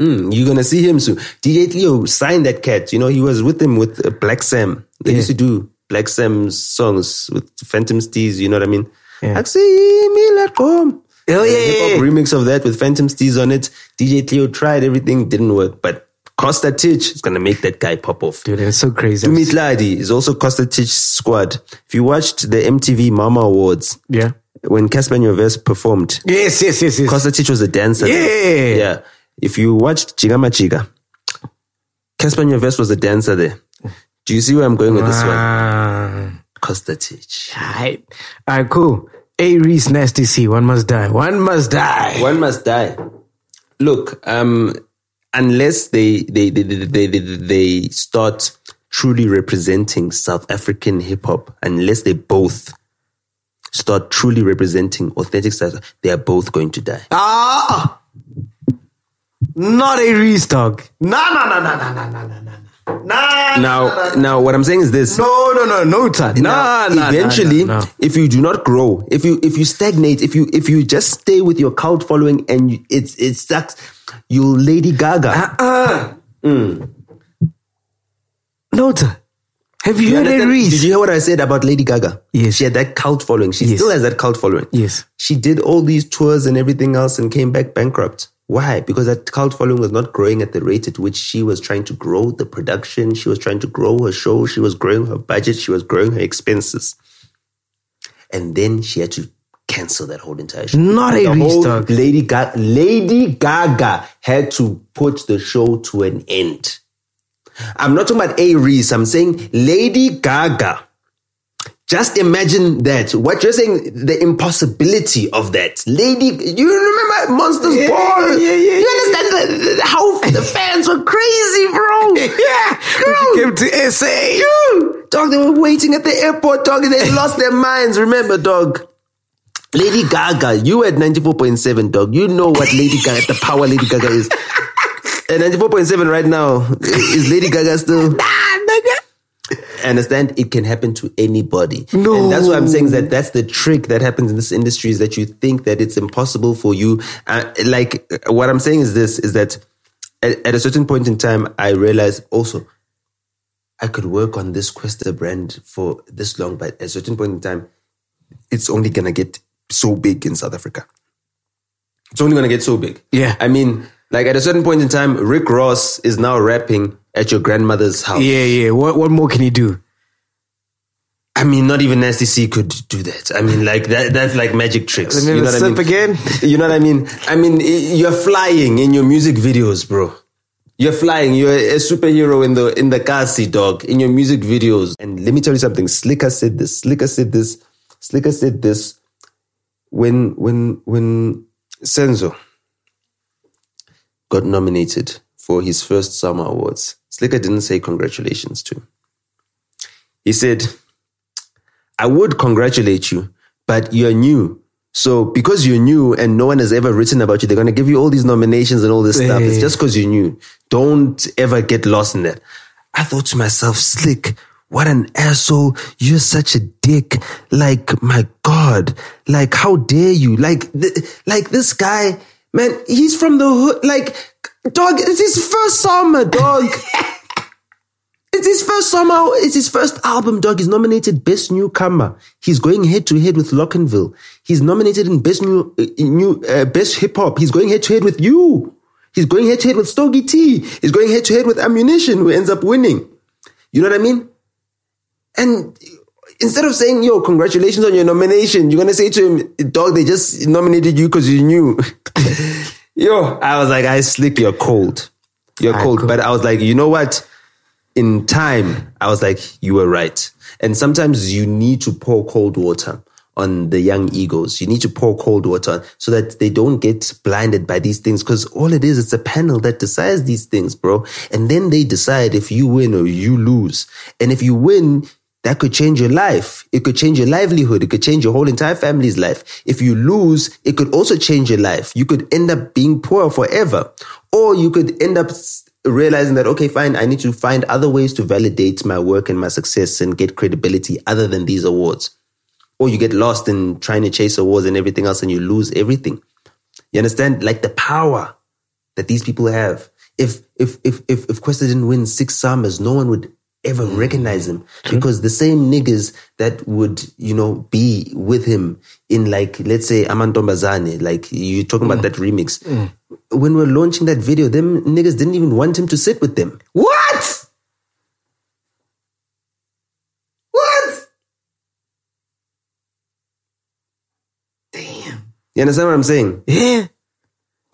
Mm, you're going to see him soon. DJ Cleo signed that cat. You know, he was with him with uh, Black Sam. They Yeah. used to do Black Sam's songs with Phantom Steez. You know what I mean? Yeah. Let come. Oh, yeah, yeah, remix of that with Phantom Steez on it. DJ Cleo tried everything, didn't work. But Costa Titch is going to make that guy pop off. Dude, it's so crazy. Dumi Tladi is also Costa Titch squad. If you watched the MTV Mama Awards, Yeah. when Cassper Nyovest performed, Yes, yes, yes, yes. Costa Titch was a dancer. Yeah. Yeah. If you watched Chigama Chiga, Cassper Nyovest was a dancer there. Do you see where I'm going with this one? Ah. Alright. Alright, cool. A Reece Nasty C. One must die. One must die. One must die. Look, um, unless they they they they, they, they, start truly representing South African hip hop, unless they both start truly representing authentic South, they are both going to die. Ah! Not A Reece dog. No, no, no, no, no, no, no, no, no. Nah, Now, now, what I'm saying is this. no, no, no, no, Tad. Nah, nah, eventually, nah, nah, nah. if you do not grow, if you if you stagnate, if you if you just stay with your cult following and you, it's it sucks, you Lady Gaga. Uh-uh. Hmm. no, Tad. Have you, You heard understand? Reece? Did you hear what I said about Lady Gaga? Yes. She had that cult following. She Yes. still has that cult following. Yes. She did all these tours and everything else and came back bankrupt. Why? Because that cult following was not growing at the rate at which she was trying to grow the production. She was trying to grow her show. She was growing her budget. She was growing her expenses. And then she had to cancel that whole entire show. Not a whole. Lady Gaga, Lady Gaga had to put the show to an end. I'm not talking about A Reece. I'm saying Lady Gaga. Just imagine that. What you're saying, the impossibility of that. Lady, you remember Monsters Yeah, Ball? yeah, yeah, You understand the, the- how the fans were crazy, bro. yeah. Bro. Came to SA. Yo, dog, they were waiting at the airport, dog, and they lost their minds. Remember, dog. Lady Gaga, you at 94.7, dog. You know what Lady Gaga, the power Lady Gaga is. At 94.7 right now, is Lady Gaga still? Understand? It can happen to anybody. No. And that's what I'm saying is that that's the trick that happens in this industry is that you think that it's impossible for you. Uh, like, what I'm saying is this, is that at, at a certain point in time, I realized also, I could work on this Kwesta brand for this long, but at a certain point in time, it's only gonna get so big in South Africa. It's only gonna get so big. Yeah. I mean, like at a certain point in time, Rick Ross is now rapping at your grandmother's house. Yeah, yeah. What what more can he do? I mean, not even Nasty C could do that. I mean, like that. That's like magic tricks. Let me you know what I mean? again. You know what I mean? I mean, you're flying in your music videos, bro. You're flying. You're a superhero in the in the car seat, dog. In your music videos. And let me tell you something. Slikour said this. Slikour said this. Slikour said this. When when when Senzo got nominated for his first SAMA awards, Slikour didn't say congratulations to him. He said, I would congratulate you, but you're new. So because you're new and no one has ever written about you, they're going to give you all these nominations and all this stuff. It's just because you're new. Don't ever get lost in that. I thought to myself, slick, what an asshole. You're such a dick. Like, my God, like, how dare you? Like, th- like this guy, man, he's from the hood. Like, dog, it's his first SAMA, dog. It's his first SAMA. It's his first album, dog. He's nominated Best Newcomer. He's going head to head with Locnville. He's nominated in Best New, uh, new uh, Best Hip Hop. He's going head to head with you. He's going head to head with Stogie T. He's going head to head with Ammunition, who ends up winning. You know what I mean? And instead of saying, "Yo, congratulations on your nomination," you're gonna say to him, "Dog, they just nominated you because you knew." Yo, I was like, I slick, you're cold. You're Ah, cold. cool. But I was like, you know what? In time, I was like, you were right. And sometimes you need to pour cold water on the young egos. You need to pour cold water so that they don't get blinded by these things. Cause all it is, it's a panel that decides these things, bro. And then they decide if you win or you lose. And if you win, that could change your life. It could change your livelihood. It could change your whole entire family's life. If you lose, it could also change your life. You could end up being poor forever. Or you could end up realizing that, okay, fine, I need to find other ways to validate my work and my success and get credibility other than these awards. Or you get lost in trying to chase awards and everything else and you lose everything. You understand? Like the power that these people have. If if if if if Questa didn't win six SAMAs, no one would ever recognize him because the same niggas that would you know be with him in like let's say Amantombazane, like you talking about mm. that remix. Mm. When we're launching that video, them niggas didn't even want him to sit with them. What? What? Damn. You understand what I'm saying? Yeah.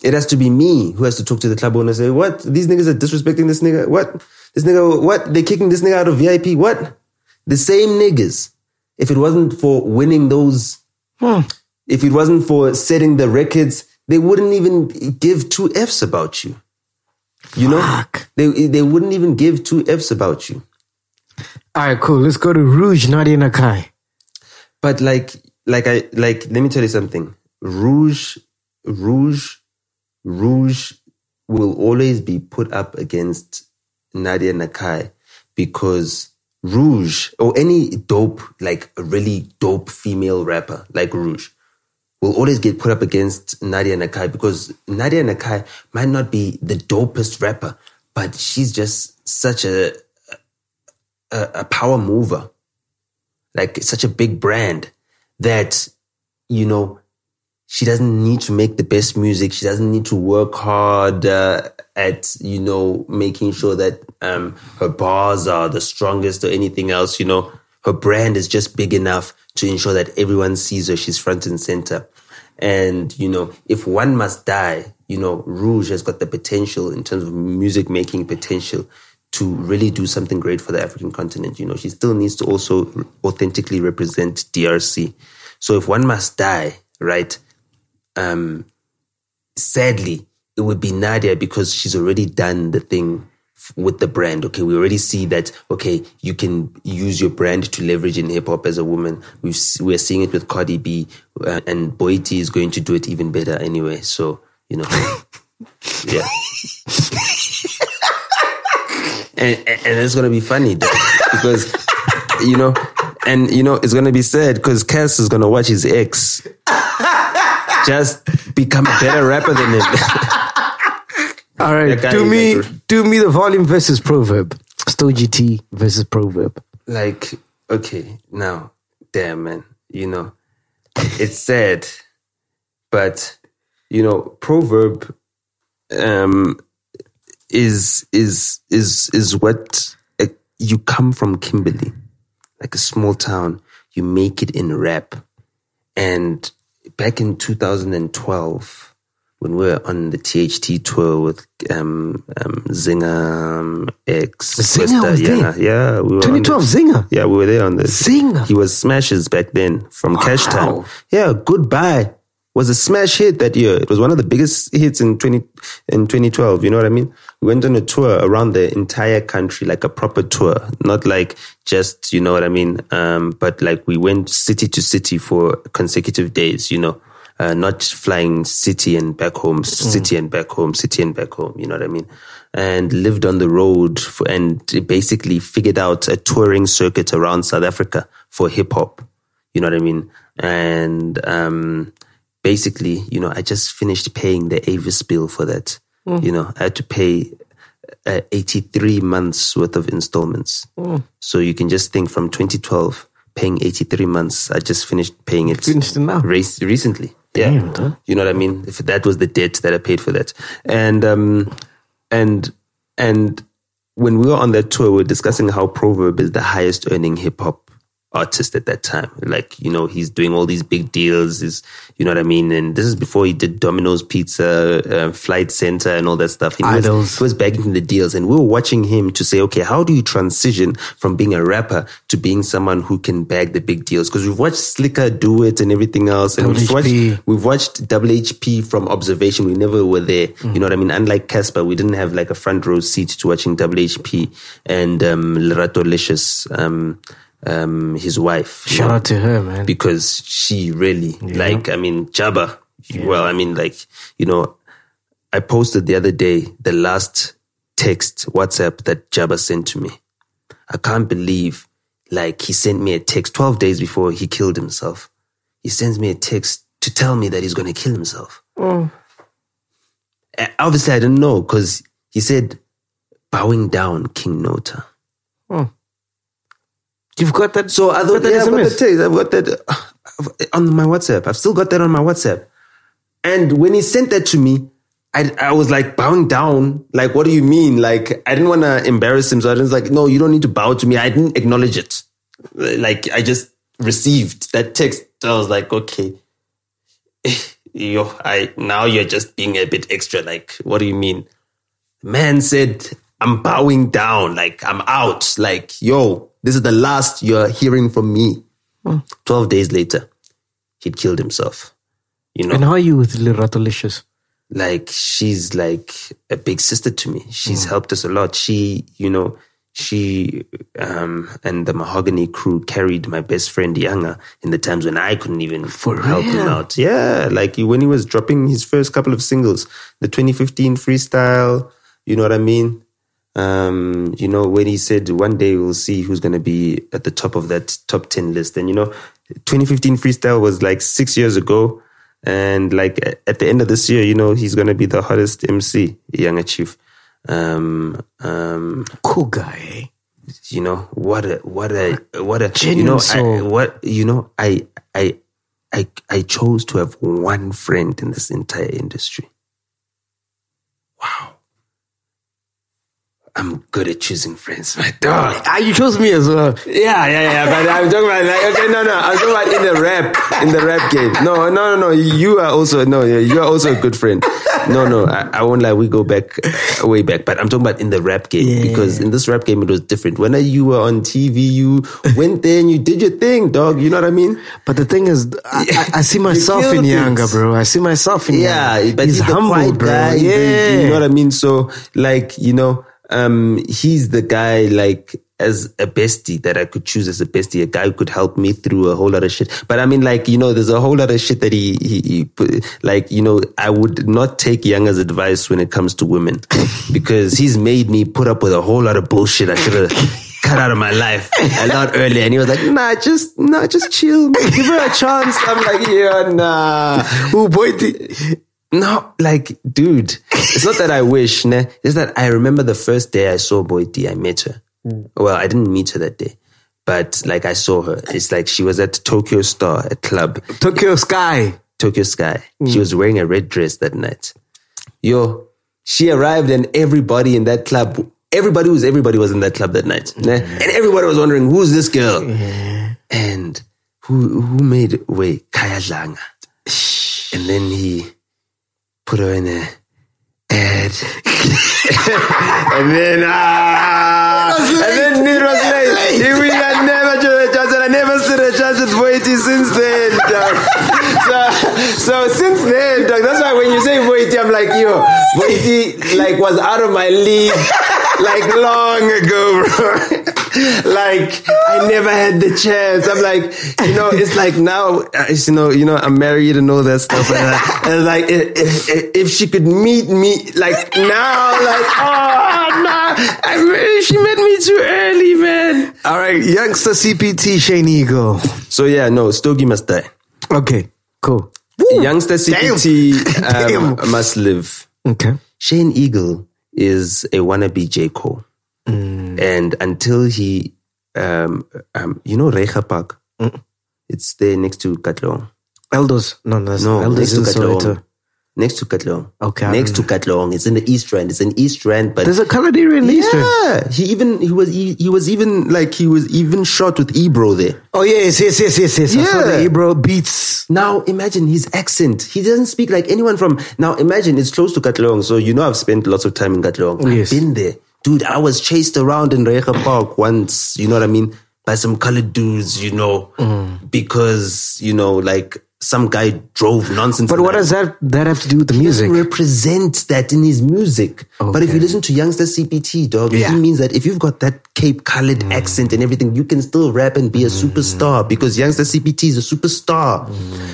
It has to be me who has to talk to the club owner and say, what? These niggas are disrespecting this nigga. What? This nigga, what? They're kicking this nigga out of VIP. What? The same niggas. If it wasn't for winning those, hmm. if it wasn't for setting the records, they wouldn't even give two Fs about you. You know? They, they wouldn't even give two Fs about you. All right, cool. Let's go to Rouge Nadia Nakai. But like, like I, like, let me tell you something. Rouge, Rouge, Rouge will always be put up against Nadia Nakai because Rouge or any dope, like a really dope female rapper like Rouge will always get put up against Nadia Nakai because Nadia Nakai might not be the dopest rapper, but she's just such a, a, a power mover. Like such a big brand that you know she doesn't need to make the best music she doesn't need to work hard uh, at you know making sure that um, her bars are the strongest or anything else you know her brand is just big enough to ensure that everyone sees her she's front and center and you know if one must die you know rouge has got the potential in terms of music making potential to really do something great for the African continent. You know, she still needs to also authentically represent DRC. So if one must die, right? Um, sadly, it would be Nadia because she's already done the thing f- with the brand. Okay, we already see that. Okay, you can use your brand to leverage in hip hop as a woman. We've we are seeing it with Cardi B, uh, and Boity is going to do it even better anyway. So you know, yeah. and, and and it's gonna be funny though, because you know, and you know, it's gonna be sad because Cass is gonna watch his ex just become a better rapper than him. All right, do me, like- do me the volume versus proverb. Stogie T versus proverb. like, okay, now, damn man, you know, it's sad, but you know, proverb um is is is is what uh, you come from Kimberley, like a small town. You make it in rap, and back in 2012, when we were on the THT tour with um, um, Zinger um, X, Zinger was there? yeah, yeah, we were 2012 the- Zinger. yeah, we were there on the Zinger. He was smashes back then from Cash Time. Yeah, goodbye was a smash hit that year. It was one of the biggest hits in 20 in 2012. You know what I mean? We went on a tour around the entire country, like a proper tour, not like just you know what I mean. Um, but like we went city to city for consecutive days. You know. Uh, not flying city and back home, city and back home, city and back home. You know what I mean? And lived on the road for, and basically figured out a touring circuit around South Africa for hip hop. You know what I mean? And um, basically, you know, I just finished paying the Avis bill for that. You know, I had to pay uh, 83 months worth of installments. So you can just think from 2012, paying 83 months, I just finished paying it, Finished now? race, recently. Damn, yeah. dog. You know what I mean? If that was the debt that I paid for that. And, um, and, and when we were on that tour, we were discussing how Proverb is the highest earning hip hop artist at that time. Like, you know, he's doing all these big deals. Is you know what I mean? And this is before he did Domino's Pizza, uh, Flight Center, and all that stuff. He was, Idols. he was bagging the deals, and we were watching him to say, okay, how do you transition from being a rapper to being someone who can bag the big deals? Because we've watched Slicker do it and everything else, and we've watched we've watched Double HP from observation. We never were there. You know what I mean? Unlike Casper, we didn't have like a front row seat to watching HHP and um, Lerato Licious, um, um, his wife. Shout know, out to her, man. because she really like. I mean, Jabba. Well, I mean, like you know, I posted the other day the last text WhatsApp that Jabba sent to me. I can't believe like he sent me a text 12 days before he killed himself. He sends me a text to tell me that he's going to kill himself. Uh, Obviously, I didn't know because he said, bowing down, King Nota. You've got that. So I thought, that yeah, I've got SMS? the text. I've got that uh, on my WhatsApp. I've still got that on my WhatsApp. And when he sent that to me, I, I was like bowing down. Like, what do you mean? Like, I didn't want to embarrass him. So I was like, no, you don't need to bow to me. I didn't acknowledge it. Like, I just received that text. I was like, okay. Yo, I, now you're just being a bit extra. Like, what do you mean? Man said, I'm bowing down. Like, I'm out. Like, yo, this is the last you're hearing from me. 12 days later, he'd killed himself. You know, And how are you with Liratolicious? like she's like a big sister to me. She's helped us a lot. She, you know, she um and the mahogany crew carried my best friend Yanga in the times when I couldn't even help him out. Yeah, like when he was dropping his first couple of singles, the 2015 freestyle, you know what I mean? Um, you know, when he said one day we'll see who's gonna be at the top of that top 10 list. And you know, 2015 freestyle was like six years ago. And like at the end of this year, you know, he's gonna be the hottest MC, Yanga Chief. Um, um, Cool guy. eh? you know what a what a what a you Genuine know I, what you know I I I I chose to have one friend in this entire industry. Wow. I'm good at choosing friends, my dog. Ah, you chose me as well. Yeah, yeah, yeah. But I'm talking about like okay, no, no. I'm talking about in the rap, in the rap game. No, no, no, no. You are also no. yeah, You are also a good friend. No, no. I, I won't lie. We go back way back. But I'm talking about in the rap game because in this rap game it was different. When you were on TV, you went there and you did your thing, dog. You know what I mean? But the thing is, I, I, I see myself in. Yanga, bro. I see myself in Yeah, Yanga. but he's, he's humble, bro. guy. yeah. you know what I mean. So, like, you know, um, he's the guy like as a bestie that I could choose as a bestie, a guy who could help me through a whole lot of shit. But I mean, like, you know, there's a whole lot of shit that he, he, he put, like, you know, I would not take Yanga's advice when it comes to women because he's made me put up with a whole lot of bullshit I should have cut out of my life a lot earlier. And he was like, nah, just, nah, just chill. Give her a chance. I'm like, yeah, nah. Who boy? No, like, dude, it's not that I wish, ne? It's that I remember the first day I saw Boity, I met her. Hmm. Well, I didn't meet her that day, but like I saw her. It's like she was at Tokyo Star, a club, Tokyo Sky. Tokyo Sky. Hmm. She was wearing a red dress that night. Yo, she arrived and everybody in that club, everybody who's everybody was in that club that night. ne? Hmm. And everybody was wondering, who's this girl? And who who made way? Kaya Langa. And then he put her in there. ad. and then ah, and then it was like he will I never stood a chance and I never stood a chance with Boity since then. So so since then, dog, that's why when you say Boity, I'm like, yo, Boity like was out of my league like long ago, bro. like I never had the chance. I'm like, you know, it's like now, uh, it's, you know, you know, I'm married and all that stuff. And, uh, and like, if, if, if she could meet me, like now, like, oh no, I really, she met me too early, man. All right, YoungstaCPT Shane Eagle. So yeah, no, Stogie must die. Okay, cool. YoungstaCPT um, Damn. must live. Okay. Shane Eagle is a wannabe J. Cole. And until he, um, um, you know, Reiger Park, it's there next to Katlehong. Eldos. No, no, No, Eldos next to. Soweto. Next to Katlehong. Okay, Next to Katlehong. It's in the East Rand. It's in East Rand, but There's a colored area in the East Rand. yeah, he even he was he, he was even like he was even shot with Ebro there. Oh yes, yes, yes, yes, yes. I saw the Ebro beats. Now imagine his accent. He doesn't speak like anyone from. Now imagine it's close to Katlehong, so you know I've spent lots of time in Katlehong. Yes. I've been there, dude. I was chased around in Reiger Park once. You know what I mean? By some colored dudes, you know, Mm. because you know, like some guy drove nonsense. But what the- does that that have to do with the music? He music? represent that in his music. But if you listen to YoungstaCPT, dog, Yeah. he means that if you've got that Cape colored accent and everything, you can still rap and be a superstar because YoungstaCPT is a superstar.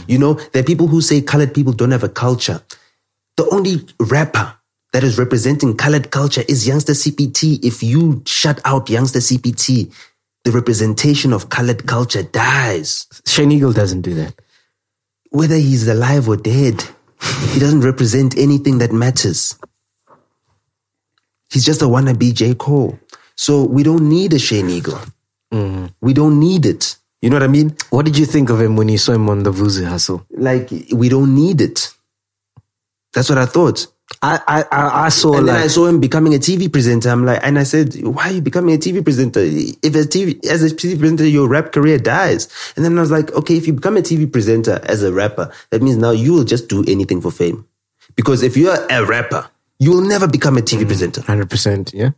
You know, there are people who say colored people don't have a culture. The only rapper that is representing colored culture is YoungstaCPT. If you shut out YoungstaCPT, the representation of colored culture dies Shane Eagle doesn't do that. whether he's alive or dead, he doesn't represent anything that matters. He's just a wannabe J. Cole. So we don't need a Shane Eagle. Mm-hmm. We don't need it. You know what I mean? What did you think of him when you saw him on the Vuzu hustle? Like, we don't need it. That's what I thought. I I I, I saw and like then I saw him becoming a TV presenter. I'm like, and I said, why are you becoming a TV presenter? If a TV, as a TV presenter, your rap career dies. And then I was like, okay, if you become a TV presenter as a rapper, that means now you will just do anything for fame. Because if you're a rapper, you will never become a TV mm. presenter. hundred percent. Yeah,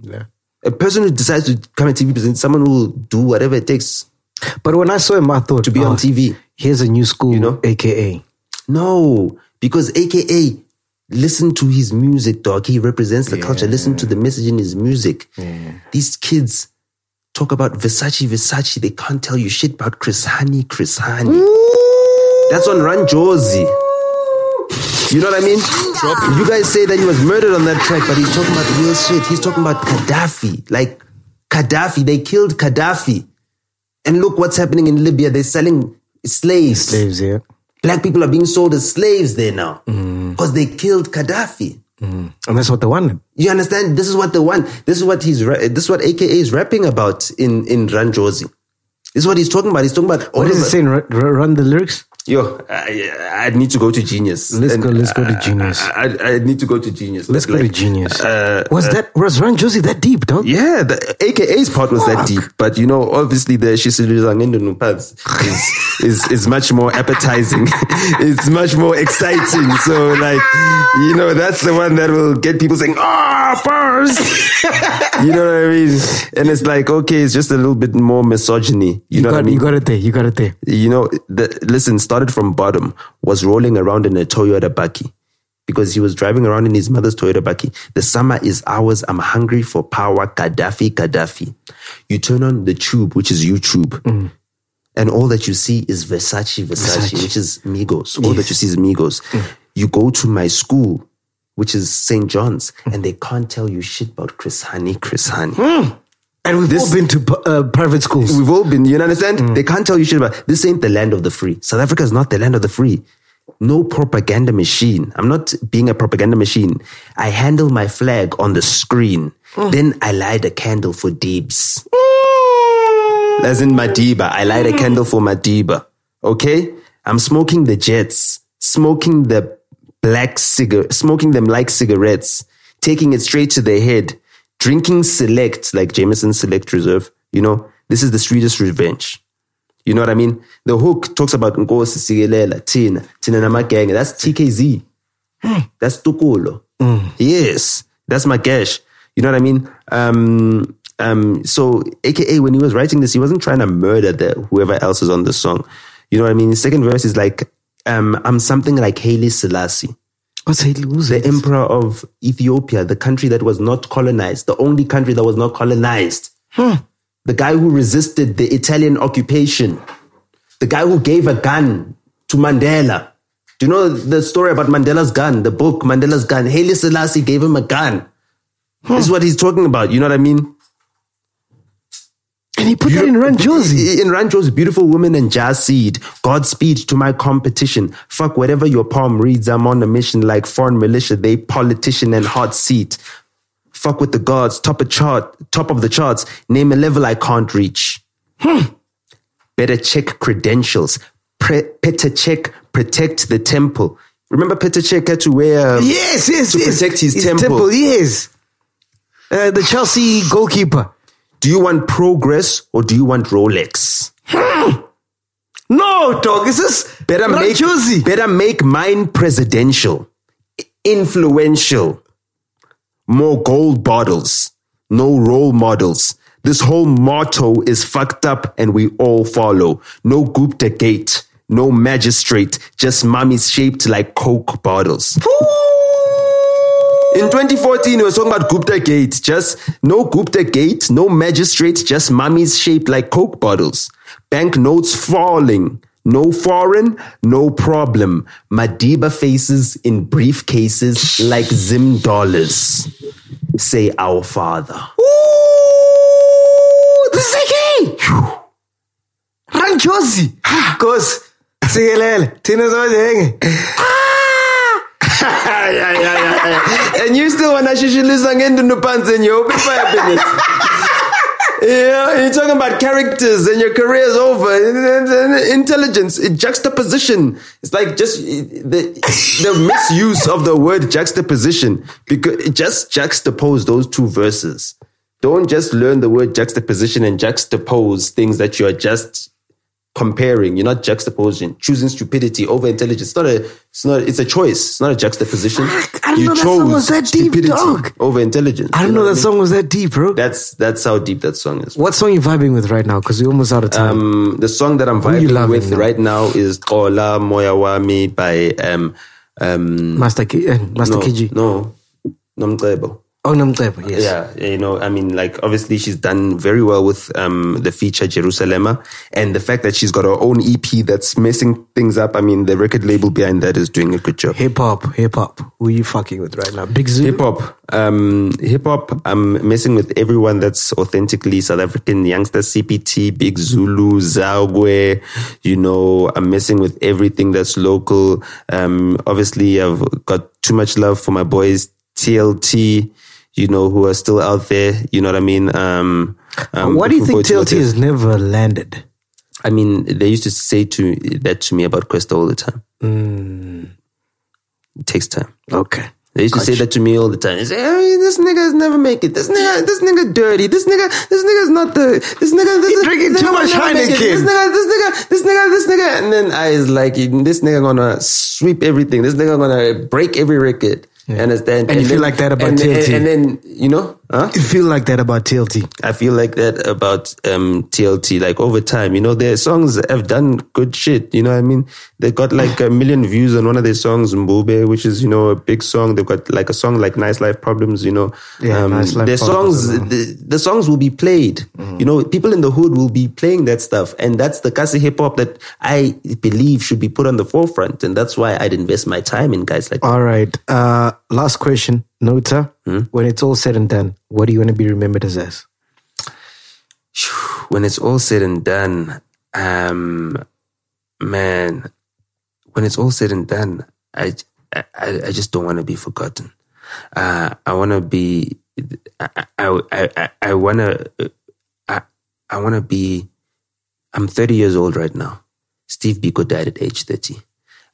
yeah. A person who decides to become a TV presenter, someone who will do whatever it takes But when I saw him, I thought to be on oh, TV. Here's a new school, You know? AKA. No, because AKA, listen to his music, dog. He represents the culture. Listen to the message in his music. These kids talk about Versace, Versace. They can't tell you shit about Chris Hani, Chris Hani. That's on Run Jozi. You know what I mean? You guys say that he was murdered on that track, but he's talking about real shit. He's talking about Gaddafi. Like Gaddafi, they killed Gaddafi. And look what's happening in Libya. They're selling slaves. Slaves, yeah. Black people are being sold as slaves there now mm. because they killed Gaddafi. Mm. And that's what they wanted. You understand? This is what they want. This is what he's. This is what AKA is rapping about in in Run Jozi. This is what he's talking about. He's talking about. What is the- saying? Run the lyrics. Yo, I, I need to go to Genius. Let's And go- let's go to Genius. I, I, need to go to Genius. Let's go to Genius. uh, was that was Run Jozi that deep, dog? Yeah, the AKA's part was that deep, but you know, obviously the Shishirizangendo Nupads is, is is much more appetizing. it's much more exciting. So like, you know, that's the one that will get people saying, "Ah, bars." you know what I mean? And it's like, okay, it's just a little bit more misogyny. You, You, know got what I mean? you got it there. You got it there. you know, the, listen, started from bottom, was rolling around in a Toyota Bakkie because he was driving around in his mother's Toyota Bakkie. The summer is ours. I'm hungry for power. Gaddafi, Gaddafi. You turn on the tube, which is YouTube. Mm. And all that you see is Versace, Versace, Versace. which is Migos. All that you see is Migos. Mm. You go to my school, which is St. John's, hmm. and they can't tell you shit about Chris Hani, Chris Hani. Hmm. And we've all been to uh, private schools. We've all been, you understand? Hmm. They can't tell you shit about this ain't the land of the free. South Africa is not the land of the free. No propaganda machine. I'm not being a propaganda machine. I handle my flag on the screen. Then I light a candle for Deebs. As in Madiba. I light a candle for Madiba. Okay? I'm smoking the jets, smoking the black cigarette, smoking them like cigarettes, taking it straight to the head, drinking select, like Jameson Select Reserve. You know, this is the sweetest revenge. You know what I mean? The hook talks about Nkosi Sigelela, Tina, Tina Namagang. That's TKZ. That's Tokollo. Yes, that's my cash. You know what I mean? Um, um, so, AKA, when he was writing this, he wasn't trying to murder the whoever else is on the song. You know what I mean? His second verse is like, um, I'm something like Haile Selassie What's Haile Who's the emperor of Ethiopia, the country that was not colonized, the only country that was not colonized. The guy who resisted the Italian occupation, the guy who gave a gun to Mandela. Do you know the story about Mandela's gun? The book, Mandela's gun. Haile Selassie gave him a gun. This is what he's talking about. You know what I mean? And he put that in Run Jozi. In Rancho's beautiful woman and jazz seed. Godspeed to my competition. Fuck whatever your palm reads. I'm on a mission like foreign militia. They politician and hot seat. Fuck with the gods. Top of chart. Top of the charts. Name a level I can't reach. Better check credentials. Pre- better check. Protect the temple. Remember Peter Cech had to wear um, Yes, yes, to yes. protect his, temple. temple. Yes. Uh, the Chelsea goalkeeper. Do you want progress or do you want Rolex? Hmm. No, dog. This is Better make Ranchosi. better make mine presidential, influential, more gold bottles, no role models. This whole motto is fucked up and we all follow. No Gupta gate, no magistrate, just mummies shaped like Coke bottles. In 2014, we were talking about Gupta Gate. Just no Gupta Gate, no magistrate, just mummies shaped like Coke bottles. Banknotes falling. No foreign, no problem. Madiba faces in briefcases like Zim dollars. Say our father. Ooh, this is okay. Ranchosi. Cause, sigelele. Tina zodenge. yeah, yeah, yeah, yeah. And you still want to shishilisa ngendo no pants and you open fire business. Yeah, you're talking about characters and your career is over. Intelligence, juxtaposition. It's like just the, the misuse of the word juxtaposition because just juxtapose those two verses. Don't just learn the word juxtaposition and juxtapose things that you are just comparing. You're not juxtaposing, choosing stupidity over intelligence. It's not a, it's not, it's a choice. It's not a juxtaposition. I didn't you know that song was that deep, dog. over intelligence. I You don't know what that mean? song was that deep, bro. That's that's how deep that song is. What song you vibing with right now? Because we're almost out of time. Um, the song that I'm vibing with now? right now is Kola Moya Wami by um um Master, Ki- uh, Master no, KG. no Nomcebo. Oh, Nomcebo, yes. Yeah, you know, I mean, like obviously she's done very well with um the feature Jerusalema, and the fact that she's got her own EP that's messing things up. I mean, the record label behind that is doing a good job. Hip hop, hip hop. Who are you fucking with right now? Big Zoo. Hip hop, um, hip hop. I'm messing with everyone that's authentically South African. Youngster CPT, Big Zulu, Zaugwe. You know, I'm messing with everything that's local. Um, obviously, I've got too much love for my boys TLT. You know, who are still out there. You know what I mean? Um, um, Why do you think what TLT has never landed? I mean, they used to say to that to me about Quest all the time. It takes time. Okay. They used to say that to me all the time. They say, hey, "This nigga's never make it. This nigga, this nigga dirty. This nigga, this nigga's not the. This nigga, this, He drinking this too nigga much. Heineken. This nigga, this nigga, this nigga, this nigga." And then I was like, "This nigga gonna sweep everything. This nigga gonna break every record." Understand? And you feel then- like that about and, TLT. And, and then you know, huh? You feel like that about TLT. I feel like that about um, TLT. Like over time, you know, their songs have done good shit. You know what I mean? They got like a million views on one of their songs, Mbube, which is you know a big song. They've got like a song like "Nice Life Problems." You know, Um, Nice Life their Problems songs, the, the songs will be played. You know, people in the hood will be playing that stuff, and that's the Kasi hip hop that I believe should be put on the forefront, and that's why I'd invest my time in guys like. that. All right. Uh, last question. Nota. Hmm? When it's all said and done, what do you want to be remembered as? as? when it's all said and done, um, man, when it's all said and done, I, I, I just don't want to be forgotten. Uh, I want to be, I, I, I, I want to, I, I want to be, I'm 30 years old right now. Steve Biko died at age 30.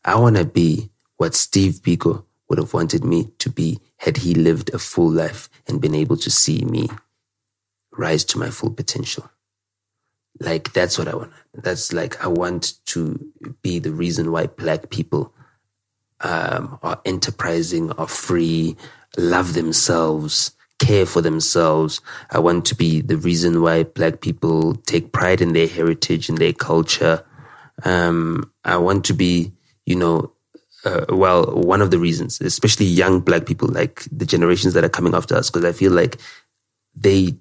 I want to be what Steve Biko would have wanted me to be had he lived a full life and been able to see me rise to my full potential. Like that's what I want. That's like I want to be the reason why black people um, are enterprising, are free, love themselves, care for themselves. I want to be the reason why black people take pride in their heritage and their culture. Um, I want to be, you know, uh, well, one of the reasons, especially young black people, like the generations that are coming after us, because I feel like they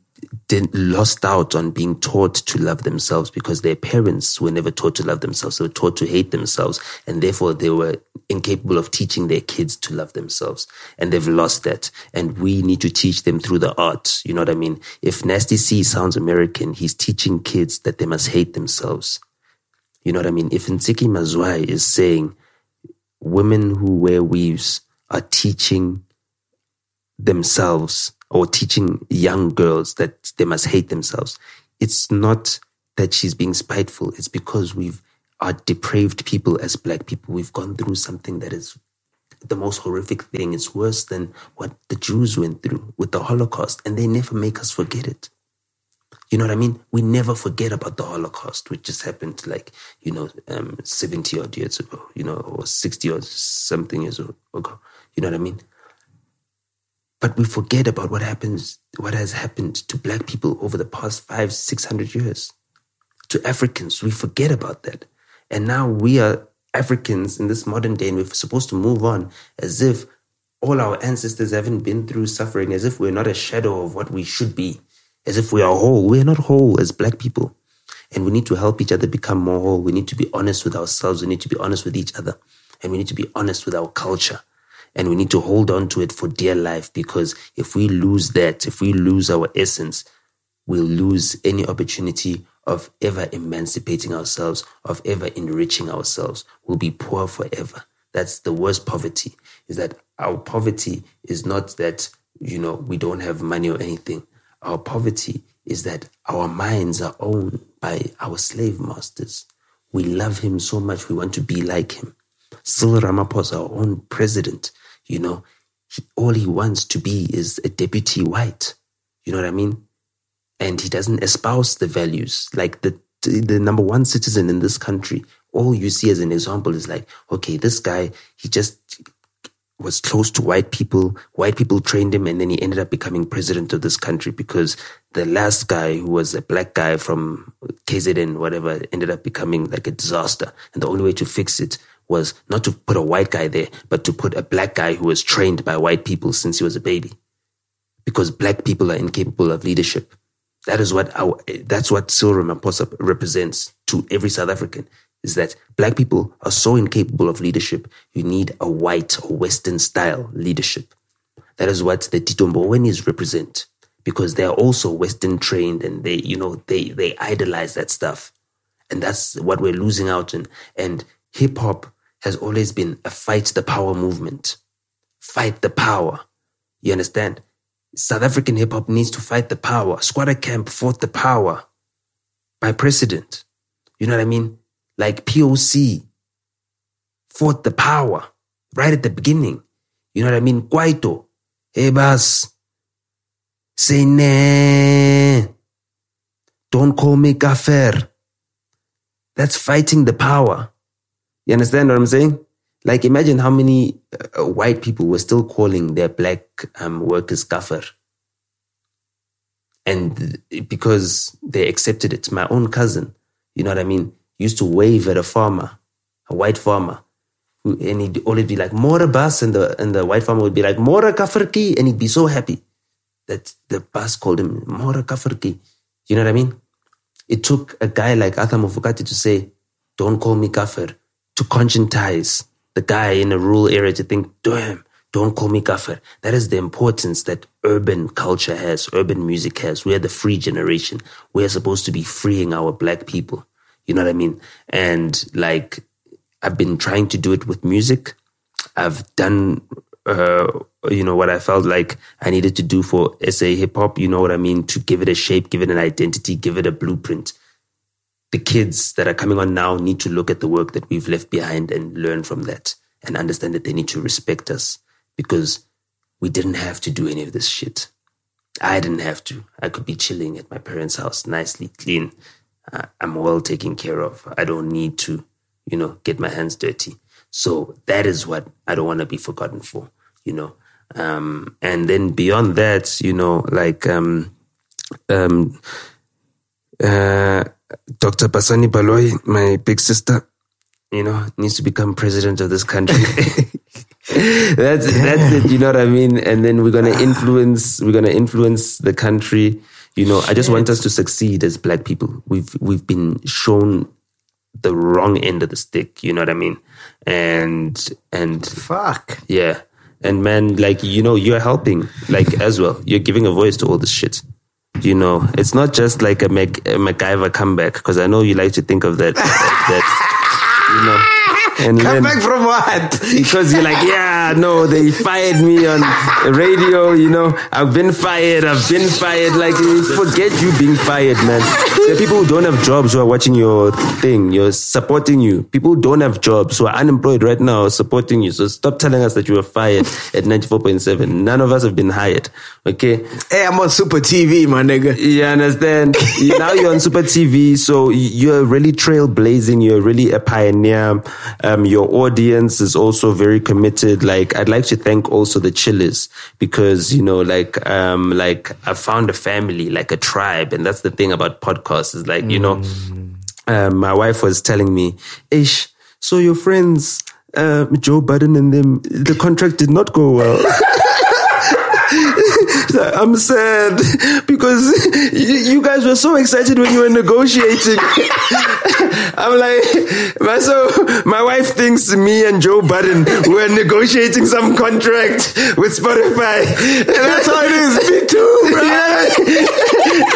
didn't lost out on being taught to love themselves because their parents were never taught to love themselves. They were taught to hate themselves, and therefore they were incapable of teaching their kids to love themselves. And they've lost that. And we need to teach them through the art. You know what I mean? If Nasty C sounds American, he's teaching kids that they must hate themselves. You know what I mean? If Ntsiki Mazwai is saying women who wear weaves are teaching themselves or teaching young girls that they must hate themselves. It's not that she's being spiteful. It's because we've are depraved people as black people. We've gone through something that is the most horrific thing. It's worse than what the Jews went through with the Holocaust, and they never make us forget it. You know what I mean? We never forget about the Holocaust, which just happened like, you know, um, 70 odd years ago, you know, or 60 or something years ago. You know what I mean? But we forget about what happens, what has happened to black people over the past five, six hundred years. To Africans, we forget about that. And now we are Africans in this modern day, and we're supposed to move on as if all our ancestors haven't been through suffering, as if we're not a shadow of what we should be, as if we are whole. We're not whole as black people. And we need to help each other become more whole. We need to be honest with ourselves. We need to be honest with each other. And we need to be honest with our culture. And we need to hold on to it for dear life because if we lose that, if we lose our essence, we'll lose any opportunity of ever emancipating ourselves, of ever enriching ourselves. We'll be poor forever. That's the worst poverty, is that our poverty is not that, you know, we don't have money or anything. Our poverty is that our minds are owned by our slave masters. We love him so much, we want to be like him. Still, Ramaphosa, our own president, you know, he, all he wants to be is a deputy white. You know what I mean? And he doesn't espouse the values. Like the the number one citizen in this country, all you see as an example is like, okay, this guy, he just was close to white people. White people trained him, and then he ended up becoming president of this country because the last guy, who was a black guy from KZN, whatever, ended up becoming like a disaster. And the only way to fix it was not to put a white guy there, but to put a black guy who was trained by white people since he was a baby. Because black people are incapable of leadership. That is what our, that's what Cyril Ramaphosa represents to every South African is that black people are so incapable of leadership. You need a white or Western style leadership. That is what the Tito Mbowenis represent because they are also Western trained and they, you know, they, they idolize that stuff. And that's what we're losing out on. And hip hop has always been a fight the power movement. Fight the power. You understand? South African hip hop needs to fight the power. Skwatta Kamp fought the power by precedent. You know what I mean? Like POC fought the power right at the beginning. You know what I mean? Kwaito, hey boss, say nah. Don't call me kafir. That's fighting the power. You understand what I'm saying? Like, imagine how many uh, white people were still calling their black um, workers kafir. And because they accepted it, my own cousin, you know what I mean, used to wave at a farmer, a white farmer, who, and he'd always be like, Mora bus, and the, and the white farmer would be like, Mora kafirki, and he'd be so happy that the bus called him Mora kafirki. You know what I mean? It took a guy like Arthur Mafokate to say, don't call me kafir, to conscientize the guy in a rural area to think, damn, don't call me kafir. That is the importance that urban culture has, urban music has. We are the free generation. We are supposed to be freeing our black people. You know what I mean? And like, I've been trying to do it with music. I've done, uh, you know, what I felt like I needed to do for SA hip hop. You know what I mean? To give it a shape, give it an identity, give it a blueprint. The kids that are coming on now need to look at the work that we've left behind and learn from that and understand that they need to respect us because we didn't have to do any of this shit. I didn't have to. I could be chilling at my parents' house, nicely clean, I'm well taken care of. I don't need to, you know, get my hands dirty. So that is what I don't want to be forgotten for, you know. Um, and then beyond that, you know, like um, um, uh, Dr. Basani Baloyi, my big sister, you know, needs to become president of this country. that's that's it. You know what I mean? And then we're gonna influence. We're gonna influence the country. You know, I just want us to succeed as black people. We've we've been shown the wrong end of the stick. You know what I mean? And and Fuck. yeah, and man, like you know, you're helping like as well. You're giving a voice to all this shit. You know, it's not just like a, Mac, a MacGyver comeback because I know you like to think of that. that you know, and Come then back from what? because you're like, yeah, no, they fired me on radio. You know, I've been fired. I've been fired. Like, forget you being fired, man. The people who don't have jobs who are watching your thing. You're supporting you. People who don't have jobs who are unemployed right now are supporting you. So stop telling us that you were fired at 94.7. None of us have been hired. Okay. Hey, I'm on Super TV, my nigga. You understand? Now you're on Super TV, so you're really trailblazing. You're really a pioneer. Um, your audience is also very committed. Like, I'd like to thank also the chillers because, you know, like, um, like I found a family, like a tribe. And that's the thing about podcasts is like, you know, um, my wife was telling me, Ish, so your friends, uh, Joe Budden and them, the contract did not go well. I'm sad because you, guys were so excited when you were negotiating. I'm like, my, so my wife thinks me and Joe Budden were negotiating some contract with Spotify. And that's how it is. Me too, bro.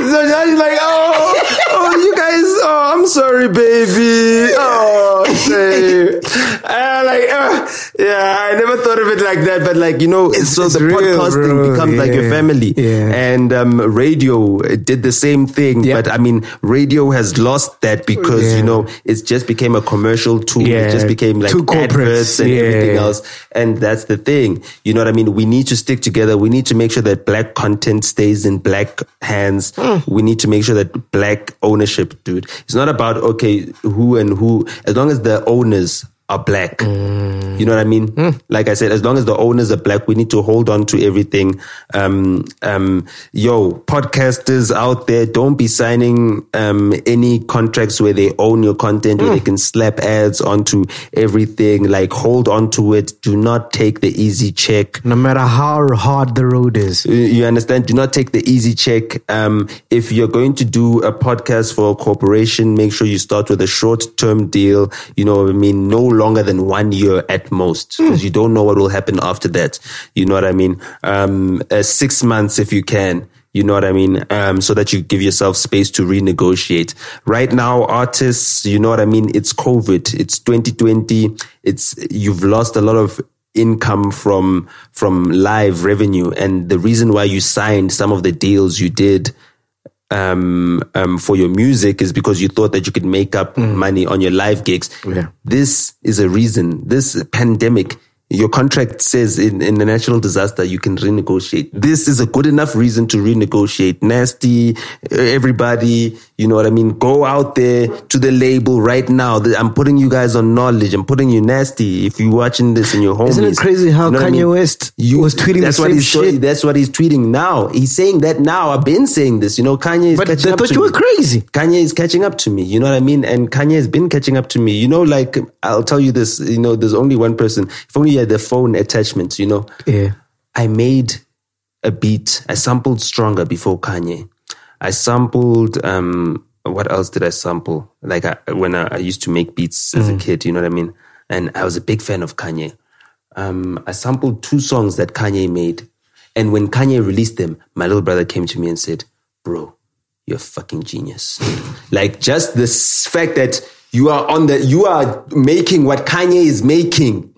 so now she's like, oh, oh, you guys, oh, I'm sorry, baby. Oh, say. I'm like, uh, yeah, I never thought of it like that, but like, you know, so it's the real, podcasting bro. becomes like your Yeah. Family. Yeah. And um, radio did the same thing. Yeah. But I mean, radio has lost that because, Yeah. you know, it just became a commercial tool. Yeah. It just became like Too adverts and everything else. And that's the thing. You know what I mean? We need to stick together. We need to make sure that black content stays in black hands. Hmm. We need to make sure that black ownership, dude. It's not about, okay, who and who, as long as the owners are black. Hmm. You know what I mean? Like I said, as long as the owners are black, we need to hold on to everything. Um, um, yo, podcasters out there, don't be signing um, any contracts where they own your content, where they can slap ads onto everything. Like, hold on to it. Do not take the easy check. No matter how hard the road is. You- You understand? Do not take the easy check. Um, if you're going to do a podcast for a corporation, make sure you start with a short term deal. You know what I mean? No longer than one year at most, because you don't know what will happen after that. You know what I mean? Um, uh, six months if you can. You know what I mean? Um, so that you give yourself space to renegotiate. Right now, artists, you know what I mean? It's COVID. It's 2020. It's, you've lost a lot of income from from live revenue and the reason why you signed some of the deals you did um, um, for your music is because you thought that you could make up money on your live gigs. Yeah. This is a reason. This pandemic, your contract says in, in a natural disaster, you can renegotiate. This is a good enough reason to renegotiate. Nasty, everybody, you know what I mean? Go out there to the label right now. I'm putting you guys on knowledge. I'm putting you nasty. If you're watching this and you're homies. Isn't it crazy how you know what I Kanye mean? West was tweeting the that's what he's shit? That's what he's tweeting now. He's saying that now. I've been saying this. You know, Kanye is But catching they up thought to you me. were crazy. Kanye is catching up to me. You know what I mean? And Kanye has been catching up to me. You know, like I'll tell you this. You know, there's only one person. If only you had the phone attachment. You know, Yeah. I made a beat. I sampled Stronger before Kanye. I sampled, um, what else did I sample? Like I, when I, I used to make beats as a kid, you know what I mean? And I was a big fan of Kanye. Um, I sampled two songs that Kanye made. And when Kanye released them, my little brother came to me and said, bro, you're a fucking genius. like just the fact that you are on the, you are making what Kanye is making.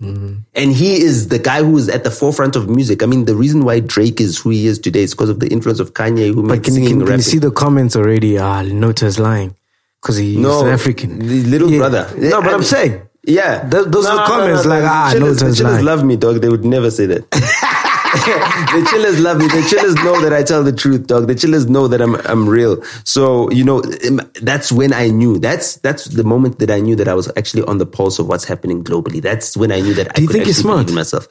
And he is the guy who is at the forefront of music. I mean, the reason why Drake is who he is today is because of the influence of Kanye who But made can, you- singing, can, can you see the comments already? Ah, Nota's lying. Because he's No, African. the little Yeah. brother. No, but I- I'm saying. Yeah. Th- those are the comments, like, ah, no, chillers, the that's chillers lying. love me, dog. They would never say that. the chillers love me. The chillers know that I tell the truth, dog. The chillers know that I'm I'm real. So you know, um, that's when I knew. That's that's the moment that I knew that I was actually on the pulse of what's happening globally. That's when I knew that I you could think you're smart? myself.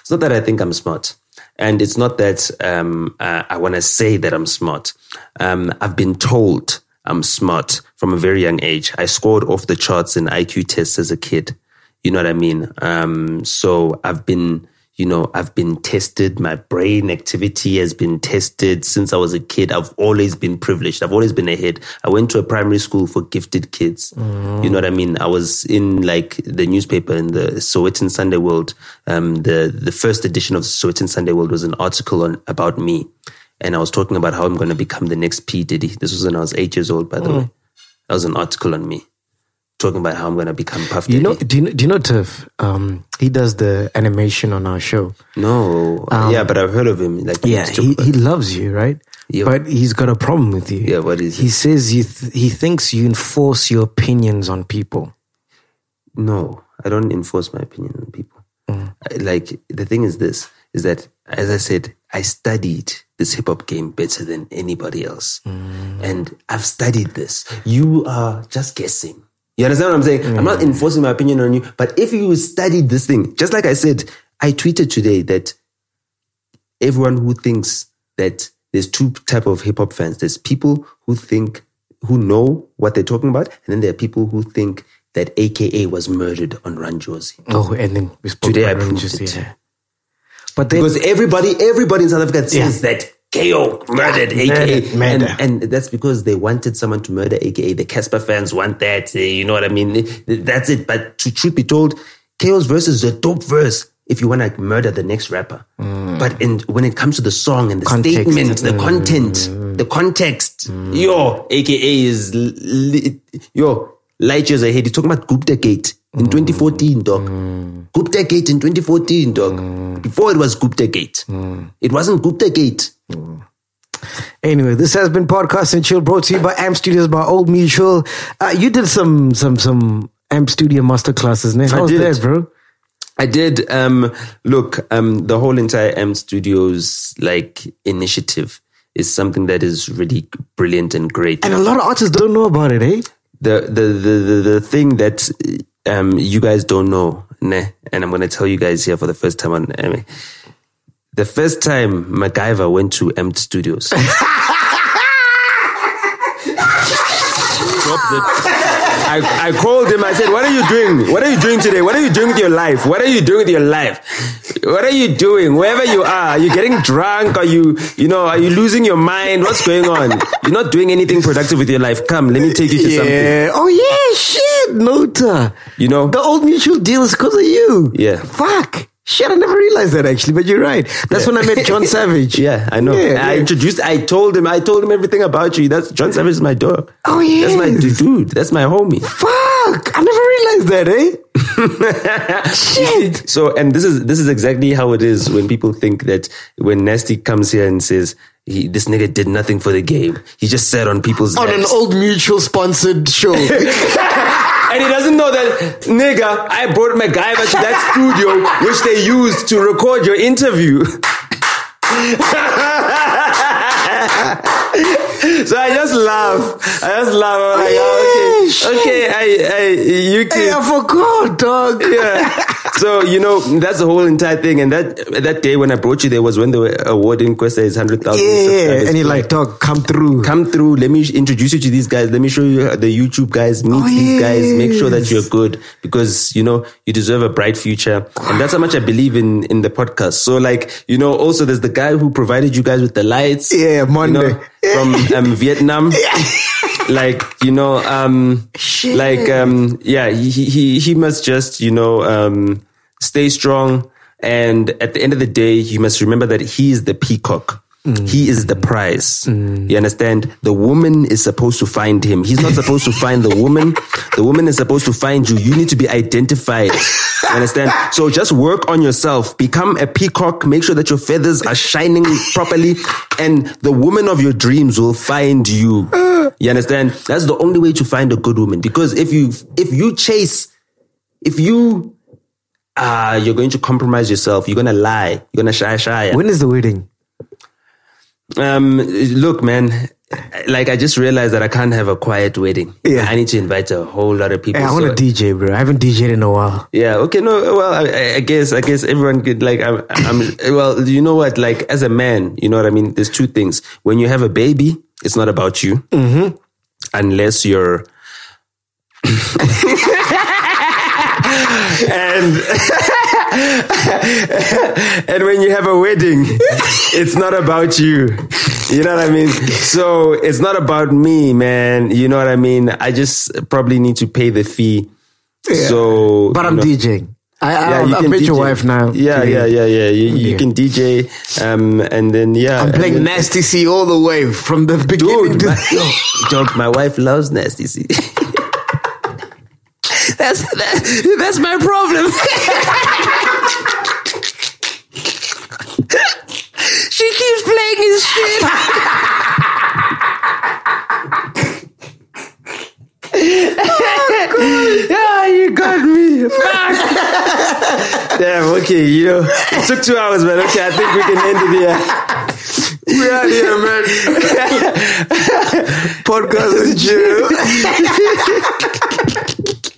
It's not that I think I'm smart. And it's not that um, uh, I want to say that I'm smart. Um, I've been told I'm smart from a very young age. I scored off the charts in IQ tests as a kid. You know what I mean? Um, so I've been, you know, I've been tested. My brain activity has been tested since I was a kid. I've always been privileged. I've always been ahead. I went to a primary school for gifted kids. You know what I mean? I was in like the newspaper in the Sowetan Sunday World. Um, the, the first edition of Sowetan Sunday World was an article on, about me. And I was talking about how I'm going to become the next P. Diddy. This was when I was eight years old, by the way. That was an article on me. Talking about how I'm gonna become Puff You know, do you know, do you know Tiff? Um, he does the animation on our show. No, yeah, but I've heard of him. Like, Um, Yeah, he, he loves you, right? Yeah. But he's got a problem with you. Yeah, what is He it? says you th- he thinks you enforce your opinions on people. No, I don't enforce my opinion on people. Mm. I- Like the thing is this: is that as I said, I studied this hip hop game better than anybody else, Mm. and I've studied this. You are just guessing. You understand what I'm saying? I'm Mm. not enforcing my opinion on you, but if you studied this thing, just like I said, I tweeted today that everyone who thinks that there's two type of hip hop fans. There's people who think who know what they're talking about, and then there are people who think that AKA was murdered on Run Jozi. Oh, and then Today I proved Rangers, it. yeah. But then, Because everybody, everybody in South Africa says Yeah. that KO murdered Yeah, AKA. murder, murder. And, and that's because they wanted someone to murder AKA. The Cassper fans want that. eh, You know what I mean? That's it. But to truth be told, KO's verse is a dope verse if you want to murder the next rapper. Mm. But in, when it comes to the song and the Context. statement, the mm. content, the context, mm. yo, AKA is, li- yo, light years ahead. He's talking about Gupta Gate in 2014, dog. Gupta Gate in 2014, dog. Before it was Gupta Gate. It wasn't Gupta Gate. Anyway, this has been podcast and chill brought to you by Amp Studios by Old Mutual. Uh, you did some some some Amp Studio masterclasses, ne? How was did. that, bro? I did. Um, look, um, the whole entire Amp Studios like initiative is something that is really brilliant and great. And a lot of artists don't know about it, eh? the the the the, the thing that um you guys don't know, ne, and I'm gonna tell you guys here for the first time on the first time MacGyver went to Amp Studios. I, I called him. I said, "What are you doing? What are you doing today? What are you doing with your life? What are you doing with your life? What are you doing? Wherever you are, are you getting drunk? Are you, you know, are you losing your mind? What's going on? You're not doing anything productive with your life. Come, let me take you to something. Oh yeah, shit, Nota. You know, The Old Mutual deal is because of you. Yeah. Fuck. Shit, I never realized that actually, but you're right. That's when I met John Savage. Yeah, I know. Yeah, I yeah. introduced. I told him. I told him everything about you. That's John Savage is my dog. Oh, yeah. that's my dude. That's my homie. Fuck. I never realized that, eh? Shit. So, and this is this is exactly how it is when people think that when Nasty comes here and says he, this nigga did nothing for the game, he just sat on people's On an. Old Mutual sponsored show. and he doesn't know that nigga. I brought MacGyver to that studio which they used to record your interview. so I just laugh. I just laugh. I'm like, oh, okay, okay, I, I, you can. hey, I forgot, dog. yeah. So you know that's the whole entire thing, and that that day when I brought you there was when they were awarding Kwesta his hundred thousand. Yeah, and you're like, dog, come through. come through. Let me introduce you to these guys. Let me show you the YouTube guys. Meet Oh, these guys. Make sure that you're good because you know you deserve a bright future, and that's how much I believe in in the podcast. So like you know, also there's the guy who provided you guys with the lights. Yeah, you Monday. know, from um, Vietnam. like you know, um, Shit. like um, yeah, he he he must just you know um, stay strong. And at the end of the day, you must remember that he is the peacock. He is the prize. You understand? The woman is supposed to find him. He's not supposed to find the woman. The woman is supposed to find you. You need to be identified. You understand? So just work on yourself. Become a peacock. Make sure that your feathers are shining properly. And the woman of your dreams will find you. You understand? That's the only way to find a good woman. Because if you, if you chase, if you, ah, you're going to compromise yourself. You're going to lie. You're going to shy, shy. When is the wedding? Um, look, man. Like I just realized that I can't have a quiet wedding. Yeah. I need to invite a whole lot of people. Hey, I want So- to DJ, bro. I haven't DJed in a while. yeah. Okay. No. Well, I, I guess. I guess everyone could like. I'm. I'm. Well, you know what? Like as a man, you know what I mean. There's two things. When you have a baby, it's not about you, mm-hmm. unless you're. and and when you have a wedding, it's not about you. You know what I mean? So it's not about me, man. You know what I mean? I just probably need to pay the fee. So, But I'm know- DJing. I, I, Yeah, I'll, you I'll meet your wife now. Yeah, yeah, yeah, yeah. You, you can DJ, um, and then yeah, I'm playing then- Nasty C all the way from the beginning Dude, my, dog, my wife loves nasty. C. That's that, that's my problem. she keeps playing his shit. Yeah, you got me. Fuck. Damn. Okay, you know, it took two hours, but Okay, I think we can end it here. We out here, man. Podcast with Jill.